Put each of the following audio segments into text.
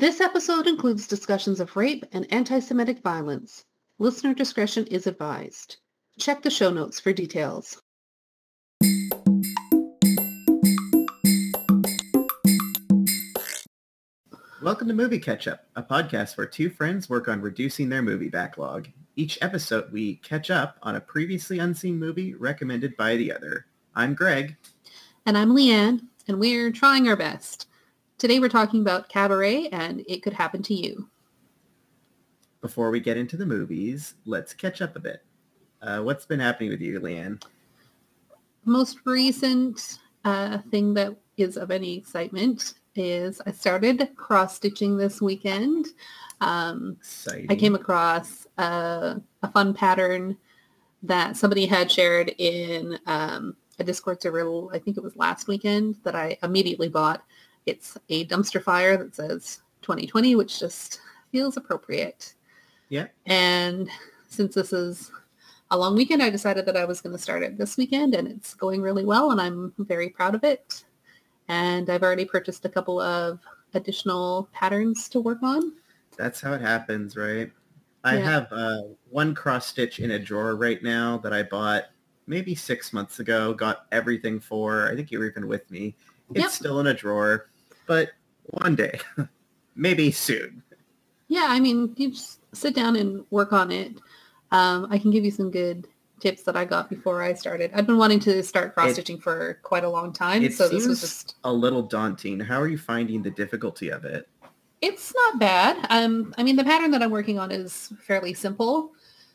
This episode includes discussions of rape and anti-Semitic violence. Listener discretion is advised. Check the show notes for details. Welcome to Movie Catch Up, a podcast where two friends work on reducing their movie backlog. Each episode, we catch up on a previously unseen movie recommended by the other. I'm Greg. And I'm Leanne, and we're trying our best. Today we're talking about Cabaret and It Could Happen to You. Before we get into the movies, let's catch up a bit. Uh, what's been happening with you, Leanne? Most recent uh, thing that is of any excitement is I started cross-stitching this weekend. Um, I came across a, a, fun pattern that somebody had shared in um, a Discord server, I think it was last weekend, that I immediately bought. It's a dumpster fire that says 2020, which just feels appropriate. Yeah. And since this is a long weekend, I decided that I was going to start it this weekend, and it's going really well, and I'm very proud of it and I've already purchased a couple of additional patterns to work on. That's how it happens, right? I yeah. have uh, one cross stitch in a drawer right now that I bought maybe six months ago. Got everything for. I think you were even with me. It's yep. still in a drawer, but one day, maybe soon. Yeah, I mean, you just sit down and work on it. Um, I can give you some good tips that I got before I started. I've been wanting to start cross stitching for quite a long time, so this was just a little daunting. How are you finding the difficulty of it? It's not bad. Um, I mean, the pattern that I'm working on is fairly simple.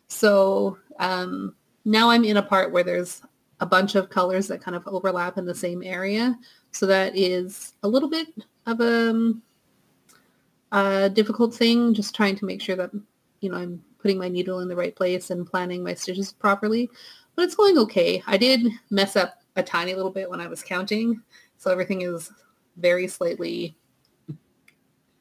So um, now I'm in a part where there's a bunch of colors that kind of overlap in the same area. So that is a little bit of a, um, a difficult thing, just trying to make sure that, you know, I'm putting my needle in the right place and planning my stitches properly. But it's going okay. I did mess up a tiny little bit when I was counting. So everything is very slightly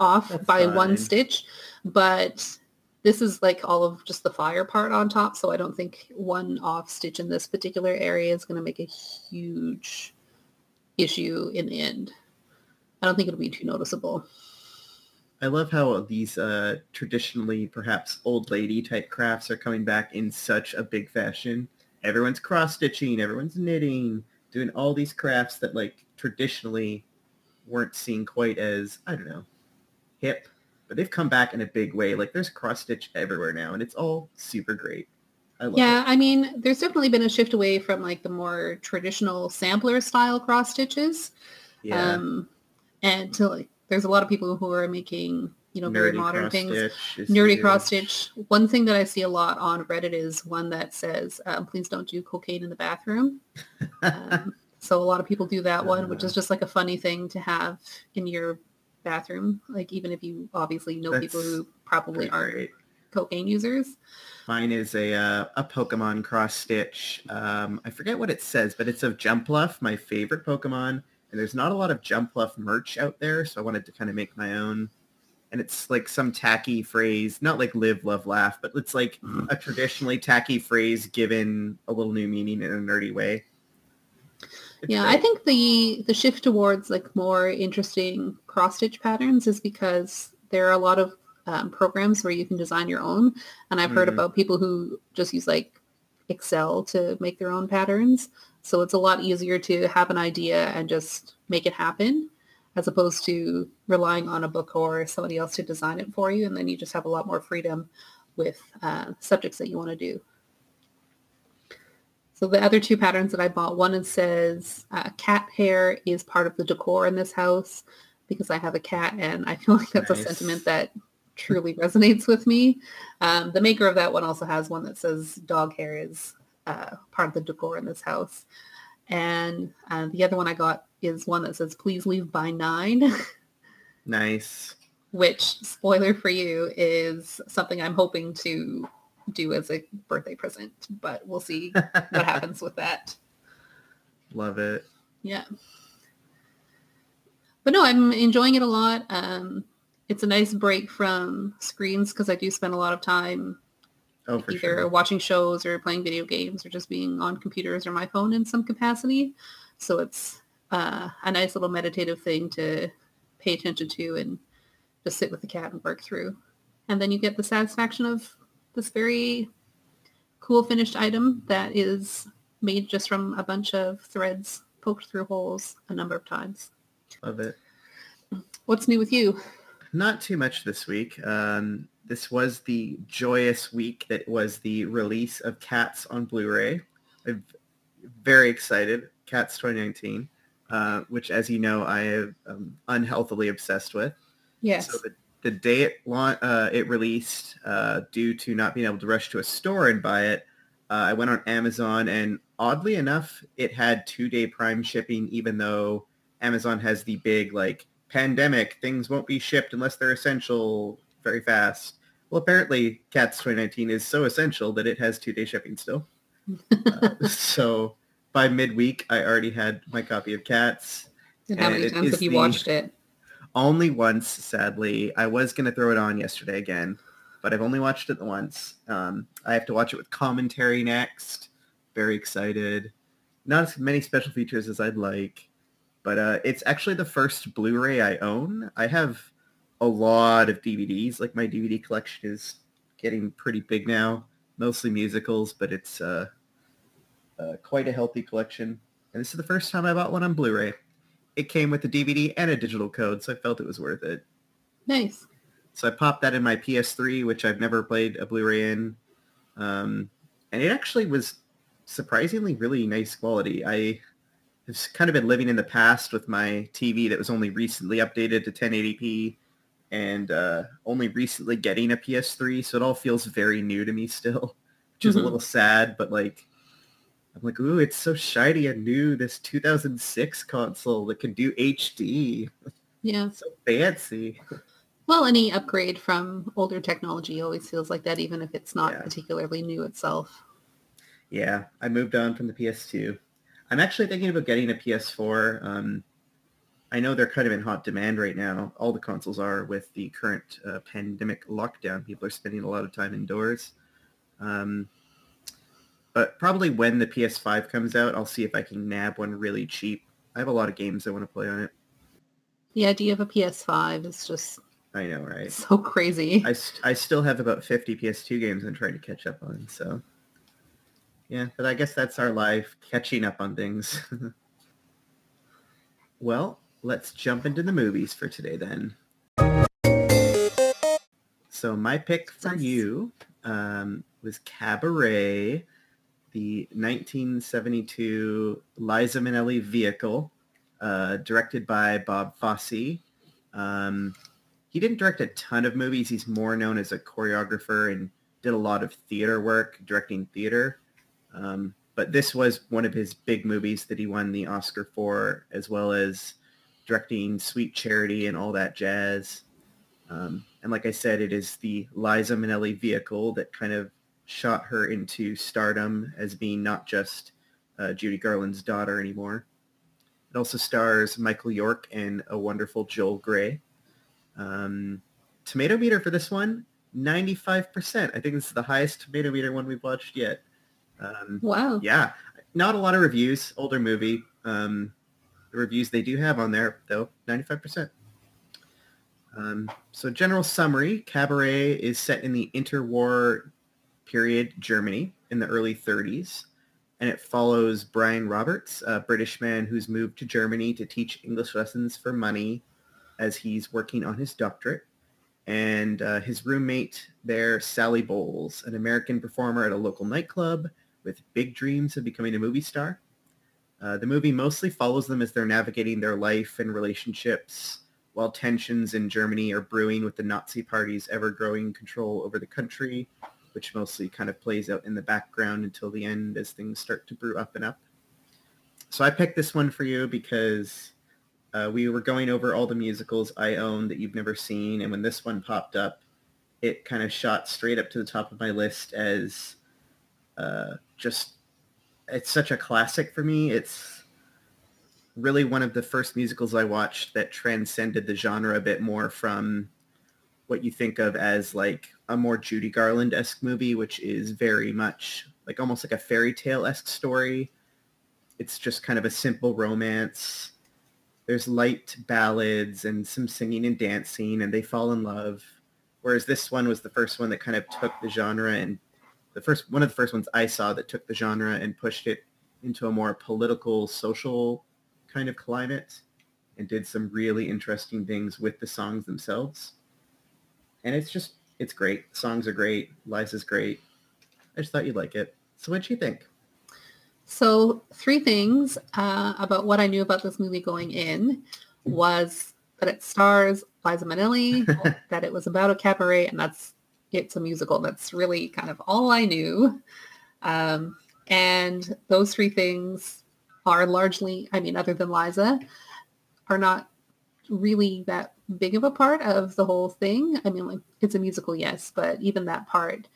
off That's by fine. one stitch. But this is like all of just the fire part on top. So I don't think one off stitch in this particular area is going to make a huge issue in the end. I don't think it'll be too noticeable. I love how these uh, traditionally perhaps old lady type crafts are coming back in such a big fashion. Everyone's cross stitching, everyone's knitting, doing all these crafts that like traditionally weren't seen quite as I don't know hip, but they've come back in a big way. Like there's cross stitch everywhere now, and it's all super great. I yeah, it. I mean, there's definitely been a shift away from like the more traditional sampler style cross stitches. Yeah. Um, and to like there's a lot of people who are making you know very modern things nerdy cross stitch one thing that i see a lot on reddit is one that says um, please don't do cocaine in the bathroom um, so a lot of people do that one which is just like a funny thing to have in your bathroom like even if you obviously know people who probably aren't great. Cocaine users mine is a uh, a pokemon cross stitch um, i forget what it says but it's of jumpluff my favorite pokemon and there's not a lot of Jumpluff merch out there, so I wanted to kind of make my own. And it's like some tacky phrase, not like live, love, laugh, but it's like mm-hmm. a traditionally tacky phrase given a little new meaning in a nerdy way. It's yeah, great. I think the the shift towards like more interesting cross stitch patterns is because there are a lot of um, programs where you can design your own, and I've heard mm-hmm. about people who just use like Excel to make their own patterns. So it's a lot easier to have an idea and just make it happen as opposed to relying on a book or somebody else to design it for you. And then you just have a lot more freedom with uh, subjects that you want to do. So the other two patterns that I bought, one it says uh, cat hair is part of the decor in this house because I have a cat and I feel like that's nice. a sentiment that truly resonates with me. Um, the maker of that one also has one that says dog hair is uh, part of the decor in this house. And uh, the other one I got is one that says, please leave by nine. nice. Which, spoiler for you, is something I'm hoping to do as a birthday present, but we'll see what happens with that. Love it. Yeah. But no, I'm enjoying it a lot. Um, it's a nice break from screens because I do spend a lot of time Oh, either sure. watching shows or playing video games or just being on computers or my phone in some capacity. So it's uh, a nice little meditative thing to pay attention to and just sit with the cat and work through. And then you get the satisfaction of this very cool finished item that is made just from a bunch of threads poked through holes a number of times. Love it. What's new with you? Not too much this week. Um, this was the joyous week that was the release of Cats on Blu-ray. I'm very excited. Cats 2019, uh, which, as you know, I am um, unhealthily obsessed with. Yes. So the, the day it, la- uh, it released, uh, due to not being able to rush to a store and buy it, uh, I went on Amazon and oddly enough, it had two-day prime shipping, even though Amazon has the big like pandemic, things won't be shipped unless they're essential very fast. Well, apparently Cats 2019 is so essential that it has two-day shipping still. Uh, so by midweek, I already had my copy of Cats. and how many times have you watched it? Only once, sadly. I was going to throw it on yesterday again, but I've only watched it once. Um, I have to watch it with commentary next. Very excited. Not as many special features as I'd like, but uh, it's actually the first Blu-ray I own. I have a lot of DVDs. Like my DVD collection is getting pretty big now, mostly musicals, but it's uh, uh, quite a healthy collection. And this is the first time I bought one on Blu-ray it came with a DVD and a digital code, so I felt it was worth it. Nice. So I popped that in my PS3, which I've never played a Blu-ray in, um, and it actually was surprisingly really nice quality. I have kind of been living in the past with my TV that was only recently updated to 1080p, and uh, only recently getting a PS3, so it all feels very new to me still, which is Mhm. a little sad, but like I'm like, ooh, it's so shiny and new. This 2006 console that can do HD. Yeah. So fancy. Well, any upgrade from older technology always feels like that, even if it's not Yeah. particularly new itself. Yeah, I moved on from the PS2. I'm actually thinking about getting a PS4. Um, I know they're kind of in hot demand right now. All the consoles are with the current uh, pandemic lockdown. People are spending a lot of time indoors. Um, but probably when the PS5 comes out, I'll see if I can nab one really cheap. I have a lot of games I want to play on it. The idea of a PS5 is just I know, right? so crazy. I, st- I still have about 50 PS2 games I'm trying to catch up on, so. Yeah, but I guess that's our life, catching up on things. well, let's jump into the movies for today then. So my pick for you um, was Cabaret, the 1972 Liza Minnelli vehicle, uh, directed by Bob Fosse. Um, he didn't direct a ton of movies. He's more known as a choreographer and did a lot of theater work, directing theater. Um, but this was one of his big movies that he won the Oscar for, as well as directing Sweet Charity and all that jazz. Um, and like I said, it is the Liza Minnelli vehicle that kind of shot her into stardom as being not just uh, Judy Garland's daughter anymore. It also stars Michael York and a wonderful Joel Grey. Um, tomato meter for this one, 95%. I think this is the highest tomato meter one we've watched yet. Um, Wow. yeah, not a lot of reviews. Older movie. Um, the reviews they do have on there, though, 95%. Um, so general summary, Cabaret is set in the interwar period Germany in the early 30s. And it follows Brian Roberts, a British man who's moved to Germany to teach English lessons for money as he's working on his doctorate. And uh, his roommate there, Sally Bowles, an American performer at a local nightclub with big dreams of becoming a movie star. Uh, the movie mostly follows them as they're navigating their life and relationships while tensions in Germany are brewing with the Nazi party's ever-growing control over the country, which mostly kind of plays out in the background until the end as things start to brew up and up. So I picked this one for you because uh, we were going over all the musicals I own that you've never seen, and when this one popped up, it kind of shot straight up to the top of my list as uh, just it's such a classic for me. It's really one of the first musicals I watched that transcended the genre a bit more from what you think of as like a more Judy Garland-esque movie, which is very much like almost like a fairy tale-esque story. It's just kind of a simple romance. there's light ballads and some singing and dancing and they fall in love. Whereas this one was the first one that kind of took the genre and the first one of the first ones I saw that took the genre and pushed it into a more political, social kind of climate and did some really interesting things with the songs themselves. And it's just, it's great. The songs are great. Liza's great. I just thought you'd like it. So what'd you think? So three things uh, about what I knew about this movie going in was that it stars Liza Minnelli, that it was about a cabaret, and that's it's a musical. That's really kind of all I knew. Um, and those three things are largely, I mean, other than Liza, are not really that big of a part of the whole thing. I mean, like it's a musical, yes, but even that part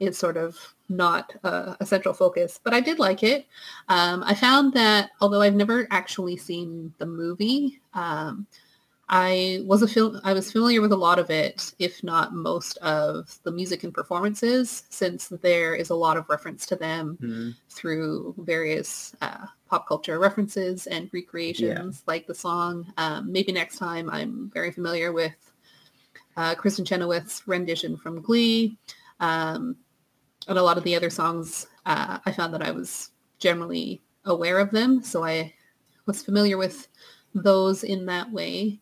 is sort of not a, a central focus. But I did like it. Um, I found that although I've never actually seen the movie, um, I was a film. I was familiar with a lot of it, if not most of the music and performances, since there is a lot of reference to them mm-hmm. through various uh, pop culture references and recreations, yeah. like the song. Um, maybe next time, I'm very familiar with uh, Kristin Chenoweth's rendition from Glee, um, and a lot of the other songs. Uh, I found that I was generally aware of them, so I was familiar with those in that way.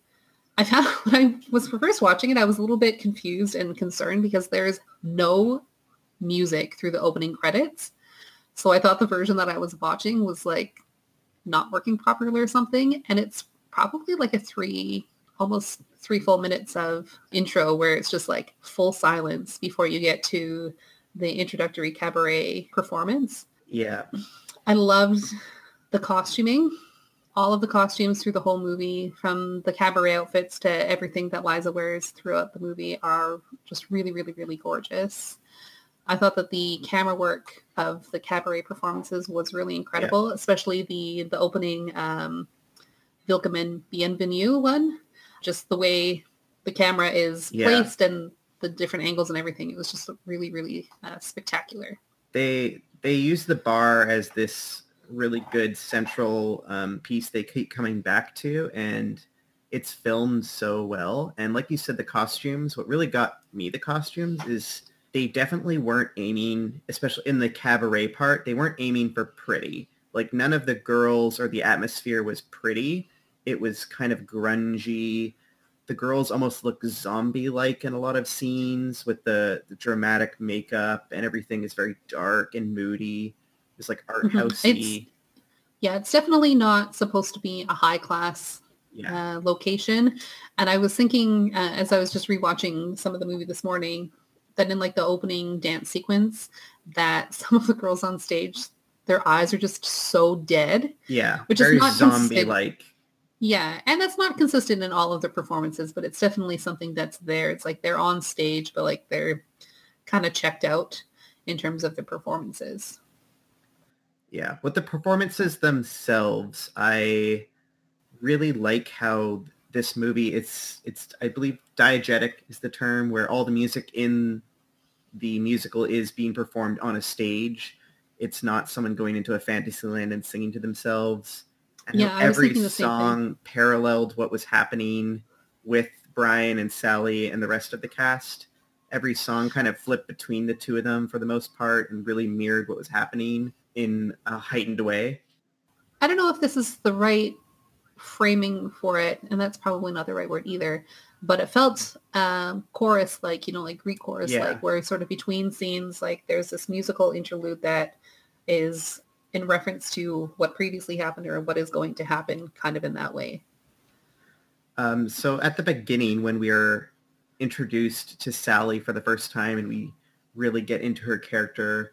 I found when I was first watching it, I was a little bit confused and concerned because there's no music through the opening credits. So I thought the version that I was watching was like not working properly or something. And it's probably like a three, almost three full minutes of intro where it's just like full silence before you get to the introductory cabaret performance. Yeah. I loved the costuming all of the costumes through the whole movie, from the cabaret outfits to everything that Liza wears throughout the movie, are just really, really, really gorgeous. I thought that the camera work of the cabaret performances was really incredible, yeah. especially the the opening um, Bienvenue one. Just the way the camera is yeah. placed and the different angles and everything. It was just really, really uh, spectacular. They they use the bar as this really good central um, piece they keep coming back to, and it's filmed so well. And like you said, the costumes. What really got me the costumes is they definitely weren't aiming, especially in the cabaret part, they weren't aiming for pretty. Like none of the girls or the atmosphere was pretty. It was kind of grungy. The girls almost look zombie-like in a lot of scenes with the, the dramatic makeup and everything is very dark and moody. It's like art mm-hmm. housey. It's, yeah, it's definitely not supposed to be a high class yeah. uh, location. And I was thinking uh, as I was just rewatching some of the movie this morning that in like the opening dance sequence that some of the girls on stage their eyes are just so dead. Yeah, which is not zombie like. Yeah, and that's not consistent in all of the performances, but it's definitely something that's there. It's like they're on stage, but like they're kind of checked out in terms of the performances. Yeah, with the performances themselves, I really like how this movie it's it's I believe diegetic is the term where all the music in the musical is being performed on a stage. It's not someone going into a fantasy land and singing to themselves. And yeah, every song paralleled what was happening with Brian and Sally and the rest of the cast. Every song kind of flipped between the two of them for the most part and really mirrored what was happening in a heightened way. I don't know if this is the right framing for it, and that's probably not the right word either. But it felt um, chorus like, you know, like Greek chorus, yeah. like where sort of between scenes, like there's this musical interlude that is in reference to what previously happened or what is going to happen, kind of in that way. Um, so at the beginning, when we are introduced to Sally for the first time and we really get into her character,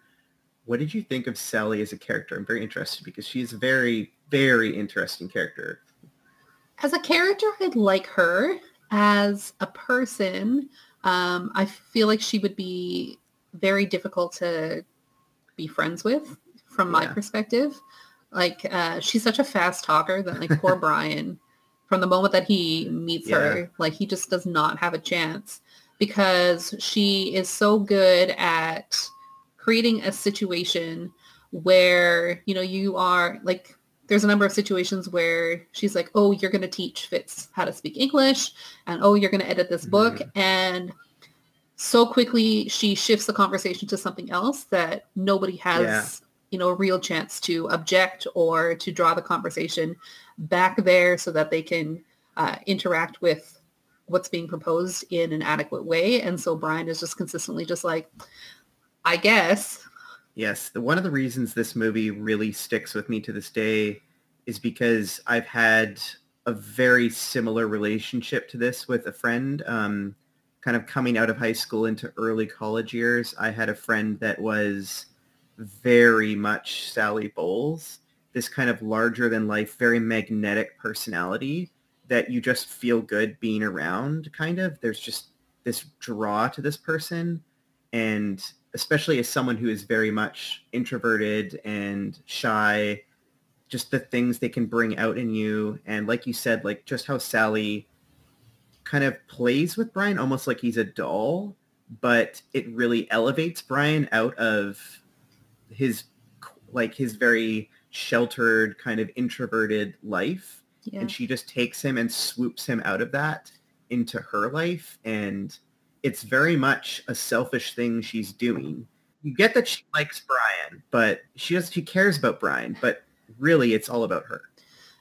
what did you think of Sally as a character? I'm very interested because she's a very, very interesting character. As a character, I'd like her. As a person, um, I feel like she would be very difficult to be friends with from my yeah. perspective. Like uh, she's such a fast talker that like poor Brian, from the moment that he meets yeah. her, like he just does not have a chance because she is so good at creating a situation where, you know, you are like there's a number of situations where she's like, oh, you're going to teach Fitz how to speak English and oh, you're going to edit this book. Mhm. And so quickly she shifts the conversation to something else that nobody has, Yeah. you know, a real chance to object or to draw the conversation back there so that they can uh, interact with what's being proposed in an adequate way. And so Brian is just consistently just like, I guess. Yes, the, one of the reasons this movie really sticks with me to this day is because I've had a very similar relationship to this with a friend. Um, kind of coming out of high school into early college years, I had a friend that was very much Sally Bowles, this kind of larger than life, very magnetic personality that you just feel good being around, kind of. There's just this draw to this person. And especially as someone who is very much introverted and shy, just the things they can bring out in you. And like you said, like just how Sally kind of plays with Brian almost like he's a doll, but it really elevates Brian out of his like his very sheltered kind of introverted life Yeah. and she just takes him and swoops him out of that into her life and it's very much a selfish thing she's doing you get that she likes brian but she just she cares about brian but really it's all about her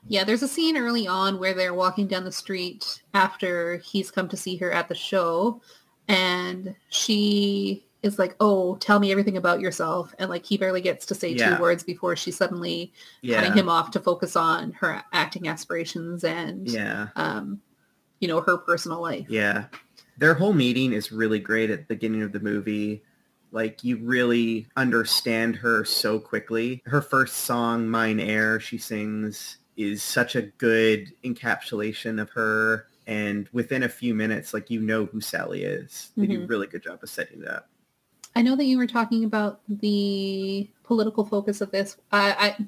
Yeah, there's a scene early on where they're walking down the street after he's come to see her at the show and she is like, "Oh, tell me everything about yourself." And like he barely gets to say Yeah. two words before she's suddenly yeah cutting him off to focus on her acting aspirations and yeah um you know, her personal life. yeah their whole meeting is really great at the beginning of the movie. Like you really understand her so quickly. Her first song Mein Herr she sings is such a good encapsulation of her. And within a few minutes like you know who sally is. They do mm-hmm. a really good job of setting that up. I know that you were talking about the political focus of this. I, I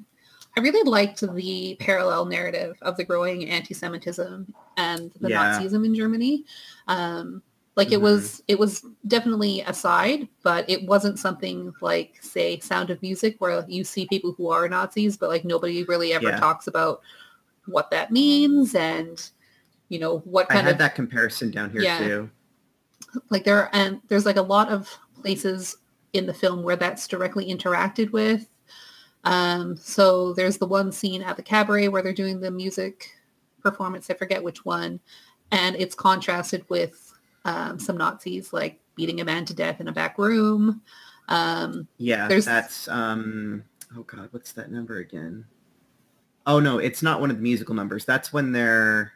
I really liked the parallel narrative of the growing anti-Semitism and the Yeah. Nazism in Germany. Um, like it Mhm. was, it was definitely a side, but it wasn't something like, say, Sound of Music, where you see people who are Nazis, but like nobody really ever Yeah. talks about what that means and you know what kind i had of that comparison down here Yeah. too like there and there's like a lot of places in the film where that's directly interacted with um so there's the one scene at the cabaret where they're doing the music performance i forget which one and it's contrasted with um, some nazis like beating a man to death in a back room. Um yeah There's- that's um oh god what's that number again? Oh no it's not one of the musical numbers. That's when they're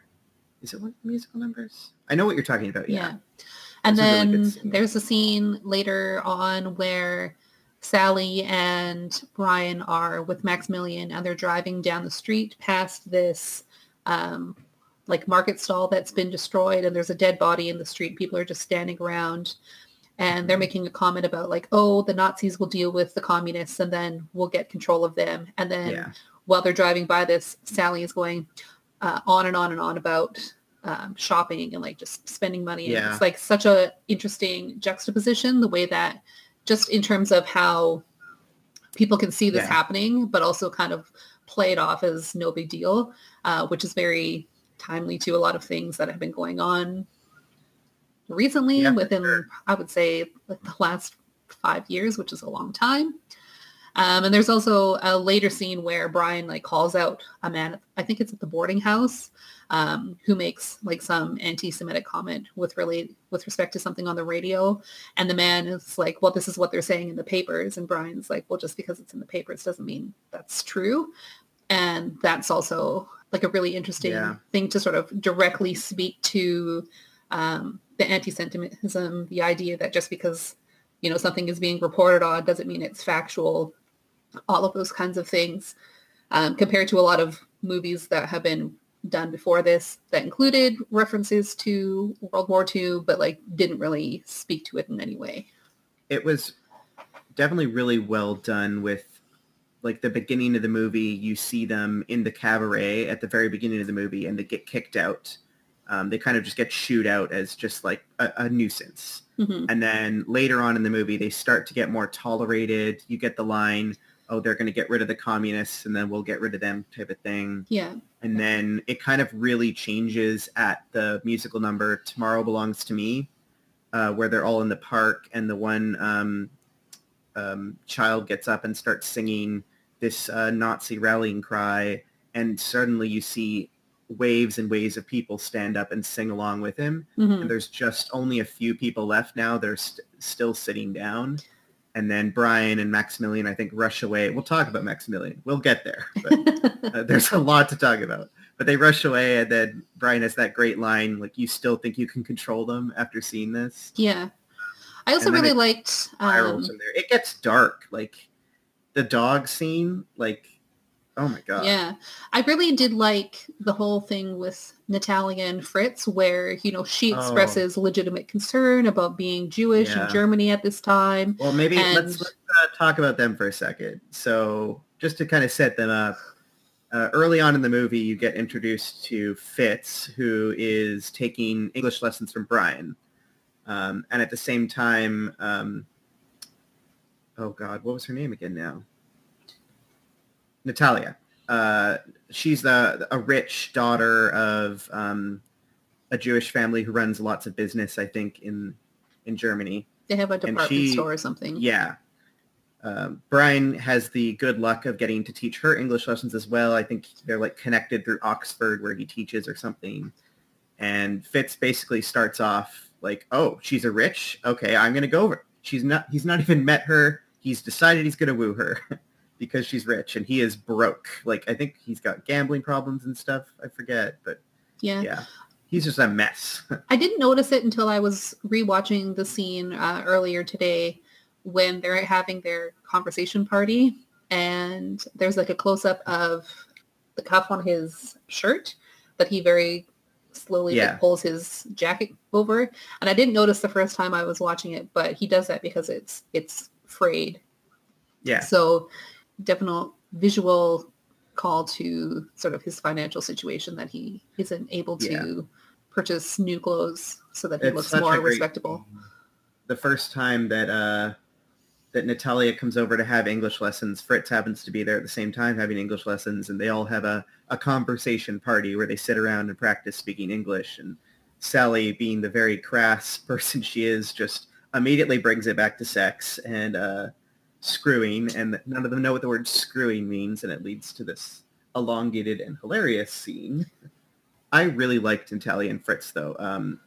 is it one of the musical numbers? I know what you're talking about yeah, yeah, and That's a really then there's a scene later on where Sally and Brian are with Maximilian and they're driving down the street past this um, like market stall that's been destroyed and there's a dead body in the street. People are just standing around and they're making a comment about like, oh, the Nazis will deal with the communists and then we'll get control of them. And then yeah. while they're driving by this, Sally is going uh, on and on and on about um, shopping and like just spending money. And Yeah. It's like such a interesting juxtaposition, the way that just in terms of how people can see this Yeah. happening, but also kind of play it off as no big deal, uh, which is very timely to a lot of things that have been going on recently Yeah, within. I would say, like the last five years, which is a long time. Um, and there's also a later scene where Brian like calls out a man, I think it's at the boarding house, um, who makes like some anti-Semitic comment with relate with respect to something on the radio. And the man is like, well, this is what they're saying in the papers. And Brian's like, well, just because it's in the papers doesn't mean that's true. And that's also like a really interesting Yeah. thing to sort of directly speak to um, the anti-Semitism, the idea that just because, you know, something is being reported on doesn't mean it's factual all of those kinds of things um, compared to a lot of movies that have been done before this that included references to World War II, but like didn't really speak to it in any way. it was definitely really well done with like the beginning of the movie you see them in the cabaret at the very beginning of the movie and they get kicked out um, they kind of just get shooed out as just like a, a nuisance Mhm. and then later on in the movie they start to get more tolerated you get the line oh, they're going to get rid of the communists and then we'll get rid of them type of thing. Yeah. And then it kind of really changes at the musical number Tomorrow Belongs to Me, uh, where they're all in the park and the one um, um, child gets up and starts singing this uh, Nazi rallying cry. And suddenly you see waves and waves of people stand up and sing along with him. Mhm. And there's just only a few people left now. They're st- still sitting down. And then Brian and Maximilian, I think, rush away. We'll talk about Maximilian. We'll get there. But uh, there's a lot to talk about. But they rush away, and then Brian has that great line, like, "You still think you can control them after seeing this?" yeah. I also really liked Spirals um, from there. It gets dark. Like the dog scene, like, oh my god. Yeah, I really did like the whole thing with Natalia and Fritz, where you know she Oh. expresses legitimate concern about being Jewish Yeah. in Germany at this time. Well, maybe And- let's, let's uh, talk about them for a second. So just to kind of set them up, uh, early on in the movie, you get introduced to Fitz, who is taking English lessons from Brian. Um, and at the same time, um, oh God, what was her name again now? Natalia. Uh, she's the, a rich daughter of um, a Jewish family who runs lots of business, I think, in in Germany. They have a department she- store or something. Yeah. Um, Brian has the good luck of getting to teach her English lessons as well. I think they're like connected through Oxford where he teaches or something. And Fitz basically starts off like, oh, she's a rich. Okay, I'm going to go over. She's not, he's not even met her. He's decided he's going to woo her because she's rich and he is broke. Like, I think he's got gambling problems and stuff. I forget, but yeah. yeah, he's just a mess. I didn't notice it until I was rewatching the scene uh, earlier today when they're having their conversation party and there's like a close-up of the cuff on his shirt that he very slowly like, pulls his jacket over and I didn't notice the first time I was watching it but he does that because it's it's frayed yeah. so definite visual call to sort of his financial situation that he isn't able to Yeah. purchase new clothes so that he It's looks more great respectable. The first time that uh, that Natalia comes over to have English lessons, Fritz happens to be there at the same time having English lessons, and they all have a, a conversation party where they sit around and practice speaking English. And Sally, being the very crass person she is, just immediately brings it back to sex and uh, screwing, and none of them know what the word screwing means, and it leads to this elongated and hilarious scene. I really liked Natalia and Fritz, though. Um,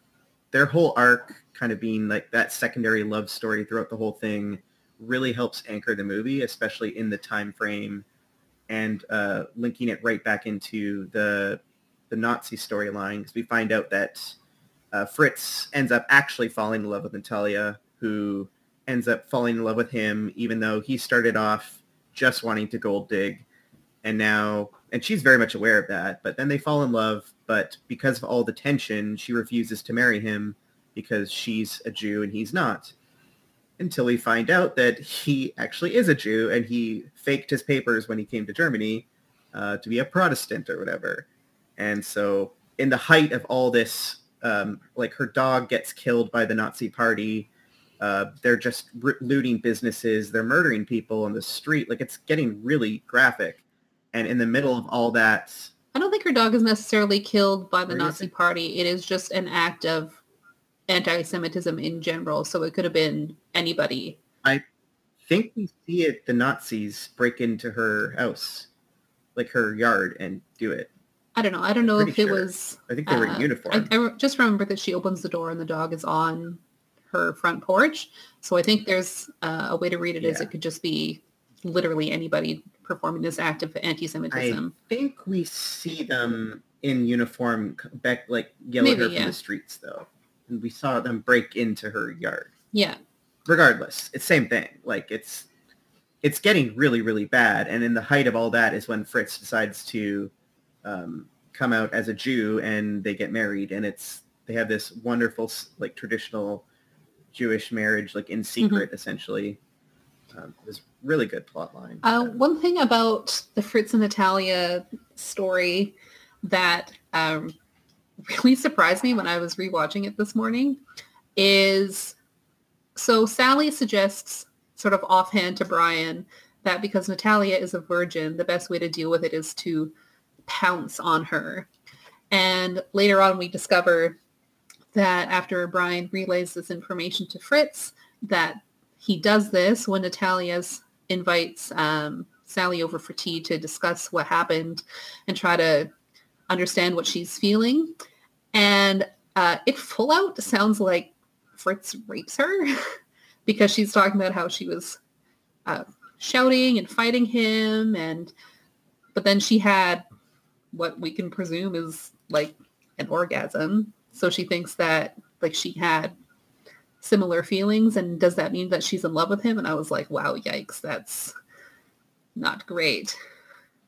their whole arc kind of being like that secondary love story throughout the whole thing really helps anchor the movie, especially in the time frame and uh, linking it right back into the the Nazi storyline because we find out that uh, Fritz ends up actually falling in love with Natalia, who ends up falling in love with him, even though he started off just wanting to gold dig, and now and she's very much aware of that. But then they fall in love, but because of all the tension, she refuses to marry him because she's a Jew and he's not. Until we find out that he actually is a Jew and he faked his papers when he came to Germany uh, to be a Protestant or whatever. And so in the height of all this, um, like her dog gets killed by the Nazi party. Uh, they're just r- looting businesses. They're murdering people on the street. Like it's getting really graphic. And in the middle of all that, I don't think her dog is necessarily killed by the Nazi it? party. It is just an act of anti-Semitism in general. So it could have been anybody. I think we see it the Nazis break into her house, like her yard, and do it. I don't know. I don't know Pretty if it was. I think they were uh, in uniform. I, I just remember that she opens the door and the dog is on her front porch. So I think there's uh, a way to read it as it could just be literally anybody performing this act of anti-Semitism. I think we see them in uniform back, like yell at Maybe, her from yeah. the streets, though, and we saw them break into her yard. Yeah. Regardless, it's same thing. Like it's it's getting really, really bad, and in the height of all that is when Fritz decides to um, come out as a Jew, and they get married, and it's they have this wonderful like traditional Jewish marriage, like in secret, essentially. Um, it was really good plot line. Uh, one thing about the Fritz and Natalia story that um, really surprised me when I was rewatching it this morning is so Sally suggests sort of offhand to Brian that because Natalia is a virgin, the best way to deal with it is to pounce on her. And later on, we discover that after Brian relays this information to Fritz, that he does this when Natalia invites um, Sally over for tea to discuss what happened and try to understand what she's feeling. And uh, it full out sounds like Fritz rapes her because she's talking about how she was uh, shouting and fighting him and but then she had what we can presume is like an orgasm so she thinks that like she had similar feelings and does that mean that she's in love with him and i was like wow yikes that's not great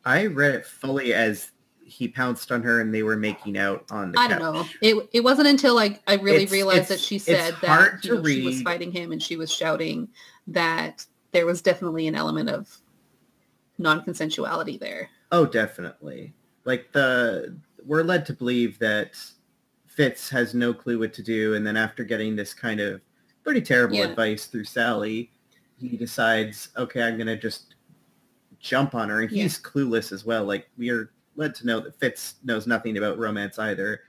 i read it fully as he pounced on her and they were making out on the I couch. don't know. It it wasn't until like I really It's- realized it's- that she said that you know, she was fighting him and she was shouting that there was definitely an element of non-consensuality there. Oh, definitely. Like the we're led to believe that Fitz has no clue what to do, and then after getting this kind of pretty terrible Yeah. advice through Sally, he decides, okay, I'm gonna just jump on her, and Yeah. he's clueless as well. Like we are led to know that Fitz knows nothing about romance either.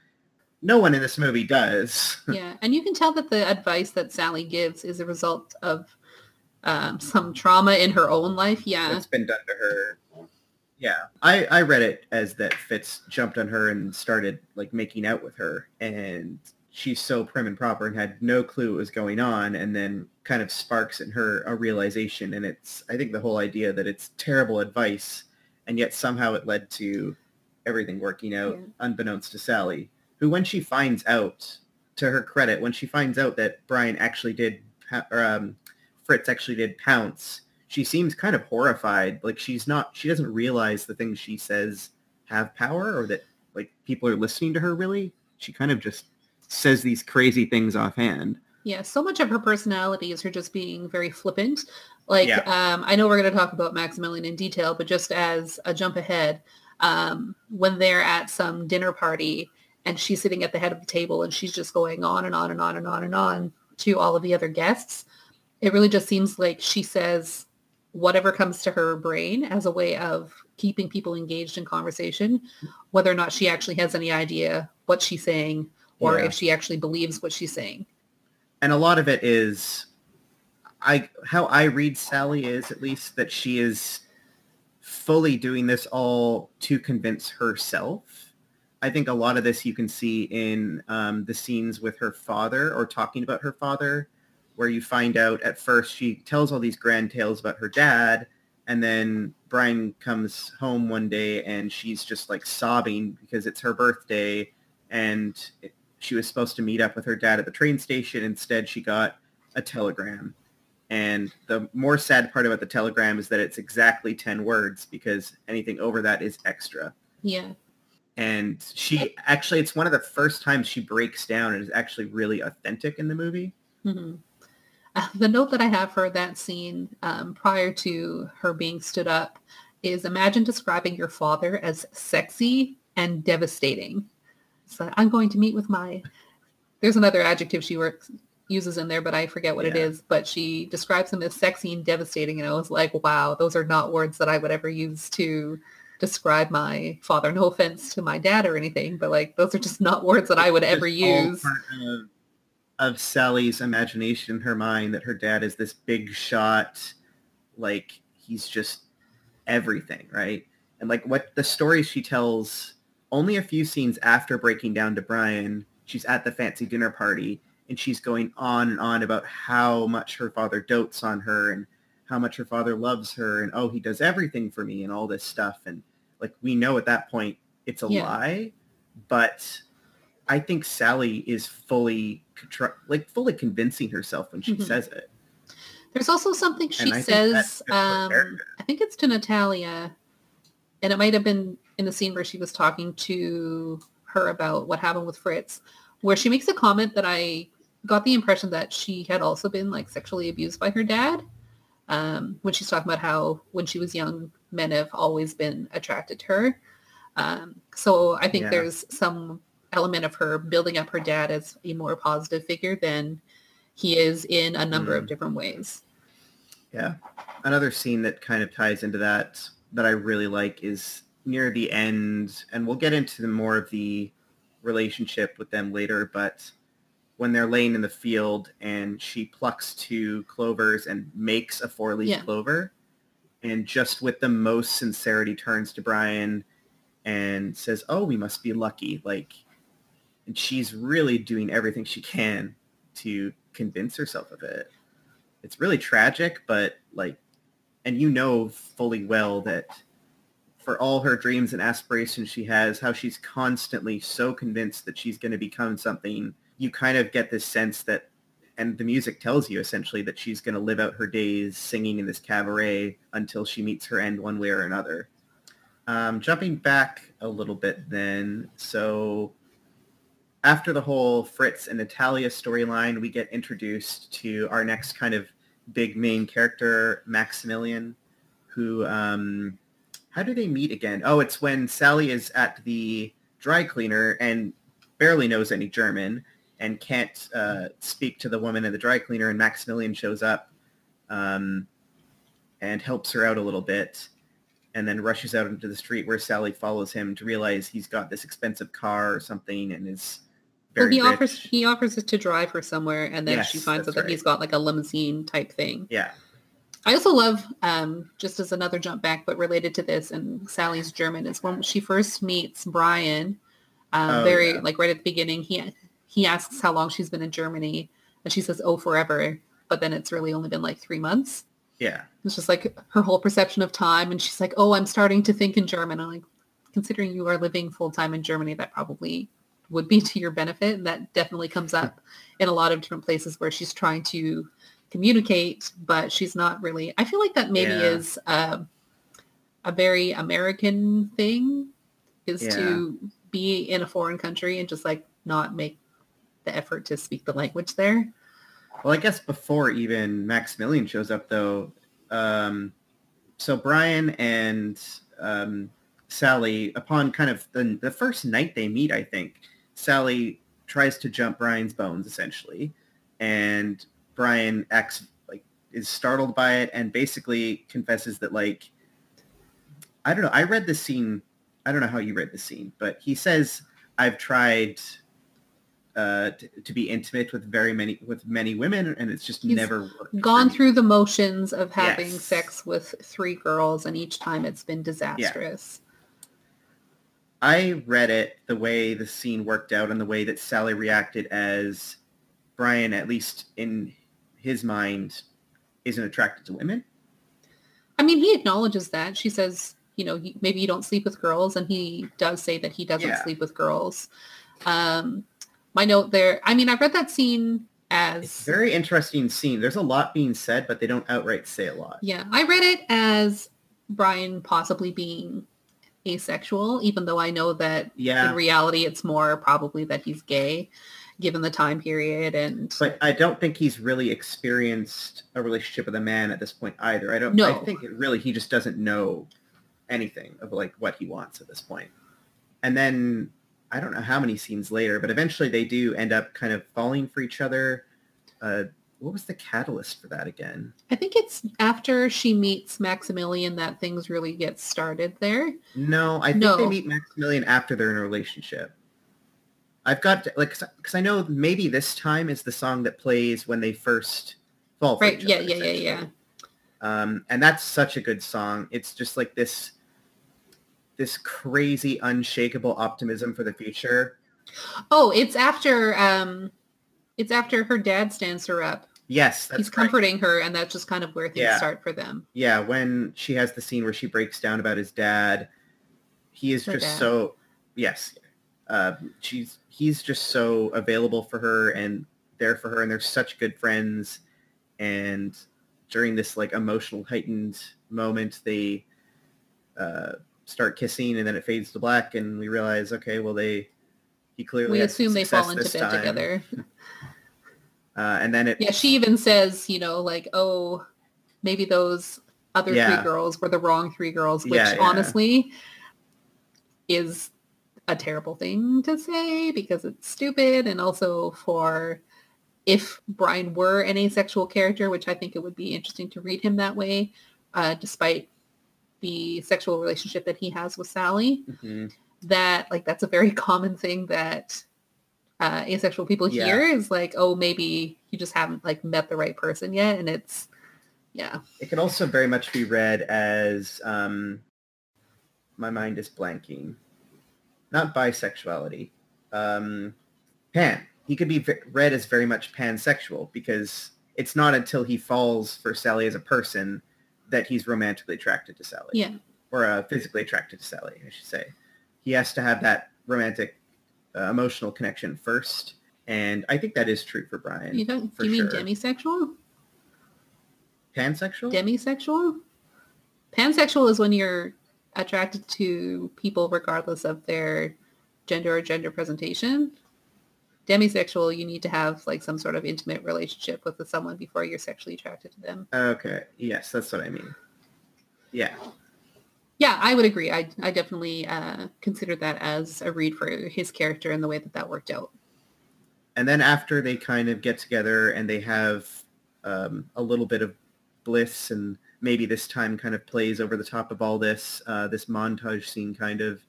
No one in this movie does. yeah, and you can tell that the advice that Sally gives is a result of um, some trauma in her own life. Yeah, that's been done to her. Yeah, I, I read it as that Fitz jumped on her and started like making out with her, and she's so prim and proper and had no clue what was going on, and then kind of sparks in her a realization, and it's I think the whole idea that it's terrible advice, and yet somehow it led to everything working out, Yeah. unbeknownst to Sally, who when she finds out, to her credit, when she finds out that Brian actually did, or um, Fritz actually did pounce, she seems kind of horrified. Like she's not, she doesn't realize the things she says have power or that like people are listening to her really. She kind of just says these crazy things offhand. Yeah, so much of her personality is her just being very flippant. Like, Yeah. um, I know we're going to talk about Maximilian in detail, but just as a jump ahead, um, when they're at some dinner party and she's sitting at the head of the table and she's just going on and on and on and on and on to all of the other guests, it really just seems like she says whatever comes to her brain as a way of keeping people engaged in conversation, whether or not she actually has any idea what she's saying or Yeah. if she actually believes what she's saying. and a lot of it is i how i read sally is at least that she is fully doing this all to convince herself i think a lot of this you can see in um, the scenes with her father or talking about her father where you find out at first she tells all these grand tales about her dad and then brian comes home one day and she's just like sobbing because it's her birthday and it, she was supposed to meet up with her dad at the train station. Instead, she got a telegram. And the more sad part about the telegram is that it's exactly 10 words because anything over that is extra. Yeah. And she actually, it's one of the first times she breaks down and is actually really authentic in the movie. hmm Uh, the note that I have for that scene um, prior to her being stood up is imagine describing your father as sexy and devastating. So I'm going to meet with my, there's another adjective she works, uses in there, but I forget what it Yeah. is. But she describes him as sexy and devastating. And I was like, wow, those are not words that I would ever use to describe my father. No offense to my dad or anything, but like those are just not words that I would ever use. Of, Sally's imagination in her mind that her dad is this big shot, like he's just everything, right? And like what the stories she tells only a few scenes after breaking down to Brian, she's at the fancy dinner party and she's going on and on about how much her father dotes on her and how much her father loves her and oh he does everything for me and all this stuff and like we know at that point it's a Yeah. lie but I think Sally is fully like fully convincing herself when she Mhm. says it. There's also something she I says, um. I think it's to Natalia, and it might have been in the scene where she was talking to her about what happened with Fritz, where she makes a comment that I got the impression that she had also been like sexually abused by her dad. Um, when she's talking about how when she was young, men have always been attracted to her. Um, so I think Yeah. there's some element of her building up her dad as a more positive figure than he is in a number of Mm. different ways. Yeah. Another scene that kind of ties into that that I really like is near the end, and we'll get into more of the relationship with them later, but when they're laying in the field and she plucks two clovers and makes a four-leaf Yeah. clover and just with the most sincerity turns to Brian and says, oh, we must be lucky. Like, and she's really doing everything she can to convince herself of it. It's really tragic, but like, and you know fully well that for all her dreams and aspirations she has, how she's constantly so convinced that she's going to become something, you kind of get this sense that, and the music tells you essentially that she's going to live out her days singing in this cabaret until she meets her end one way or another. Um, jumping back a little bit then, so after the whole Fritz and Natalia storyline, we get introduced to our next kind of big main character, Maximilian, who, um, how do they meet again? Oh, it's when Sally is at the dry cleaner and barely knows any German and can't uh, speak to the woman in the dry cleaner, and Maximilian shows up um, and helps her out a little bit and then rushes out into the street where Sally follows him to realize he's got this expensive car or something and is Well, he rich. offers he offers it to drive her somewhere, and then she finds out that he's got like a limousine type thing. Yeah. I also love, um, just as another jump back, but related to this, and Sally's German is when she first meets Brian. Um, Oh, very yeah. like right at the beginning, he he asks how long she's been in Germany, and she says, "Oh, forever." But then it's really only been like three months. Yeah. It's just like her whole perception of time, and she's like, "Oh, I'm starting to think in German." I'm like, considering you are living full time in Germany, that probably would be to your benefit. And that definitely comes up in a lot of different places where she's trying to communicate, but she's not really. I feel like that maybe Yeah. is um a very American thing, is Yeah. to be in a foreign country and just like not make the effort to speak the language there. Well, I guess before even Maximilian shows up, though, um, so Brian and um, Sally, upon kind of the, the first night they meet, I think, Sally tries to jump Brian's bones, essentially, and Brian acts like is startled by it and basically confesses that, like, I don't know. I read the scene. I don't know how you read the scene, but he says, "I've tried." uh, to, to be intimate with very many with many women, and it's just He's never worked. gone through the motions of having Yes. sex with three girls and each time it's been disastrous. I read it the way the scene worked out and the way that Sally reacted as Brian, at least in his mind, isn't attracted to women. I mean, he acknowledges that. She says, you know, maybe you don't sleep with girls and he does say that he doesn't Yeah. sleep with girls. Um, my note there, I mean, I read that scene It's as, a very interesting scene. There's a lot being said, but they don't outright say a lot. yeah, I read it as Brian possibly being asexual, even though I know that Yeah. in reality it's more probably that he's gay given the time period and But I don't think he's really experienced a relationship with a man at this point either. I don't. No. I think it really he just doesn't know anything of like what he wants at this point. And then I don't know how many scenes later, but eventually they do end up kind of falling for each other. Uh, what was the catalyst for that again? I think it's after she meets Maximilian that things really get started there. No, I think No. they meet Maximilian after they're in a relationship. I've got like because I know maybe this time is the song that plays when they first fall for Right. each Yeah, other, yeah, yeah, yeah. Um, and that's such a good song. It's just like this, this crazy, unshakable optimism for the future. Oh, it's after um it's after her dad stands her up. Yes, that's He's right. comforting her and that's just kind of where things Yeah. start for them. Yeah, when she has the scene where she breaks down about his dad, he is Her just dad. so yes. Uh, she's he's just so available for her and there for her, and they're such good friends. And during this like emotional heightened moment, they uh, start kissing, and then it fades to black, and we realize, okay, well they he clearly We assume they fall into bed time. together. Uh, and then it Yeah, she even says, you know, like, oh, maybe those other Yeah. three girls were the wrong three girls, which Yeah, yeah. honestly is a terrible thing to say because it's stupid and also for if Brian were an asexual character, which I think it would be interesting to read him that way, uh, despite the sexual relationship that he has with Sally, Mhm. that like that's a very common thing that uh, asexual people Yeah. hear is like, oh, maybe you just haven't like met the right person yet, and it's yeah, It can also very much be read as um, my mind is blanking. Not bisexuality. Um, pan. He could be read as very much pansexual because it's not until he falls for Sally as a person that he's romantically attracted to Sally. yeah, Or uh, physically attracted to Sally, I should say. He has to have that romantic uh, emotional connection first. And I think that is true for Brian. you don't. for you mean sure. demisexual? Pansexual? Demisexual? Pansexual is when you're attracted to people regardless of their gender or gender presentation. Demisexual, you need to have like some sort of intimate relationship with someone before you're sexually attracted to them. Okay. Yes, that's what I mean. Yeah. Yeah, I would agree. I, I definitely uh, considered that as a read for his character and the way that that worked out. And then after they kind of get together and they have um, a little bit of bliss and maybe this time kind of plays over the top of all this, uh, this montage scene kind of,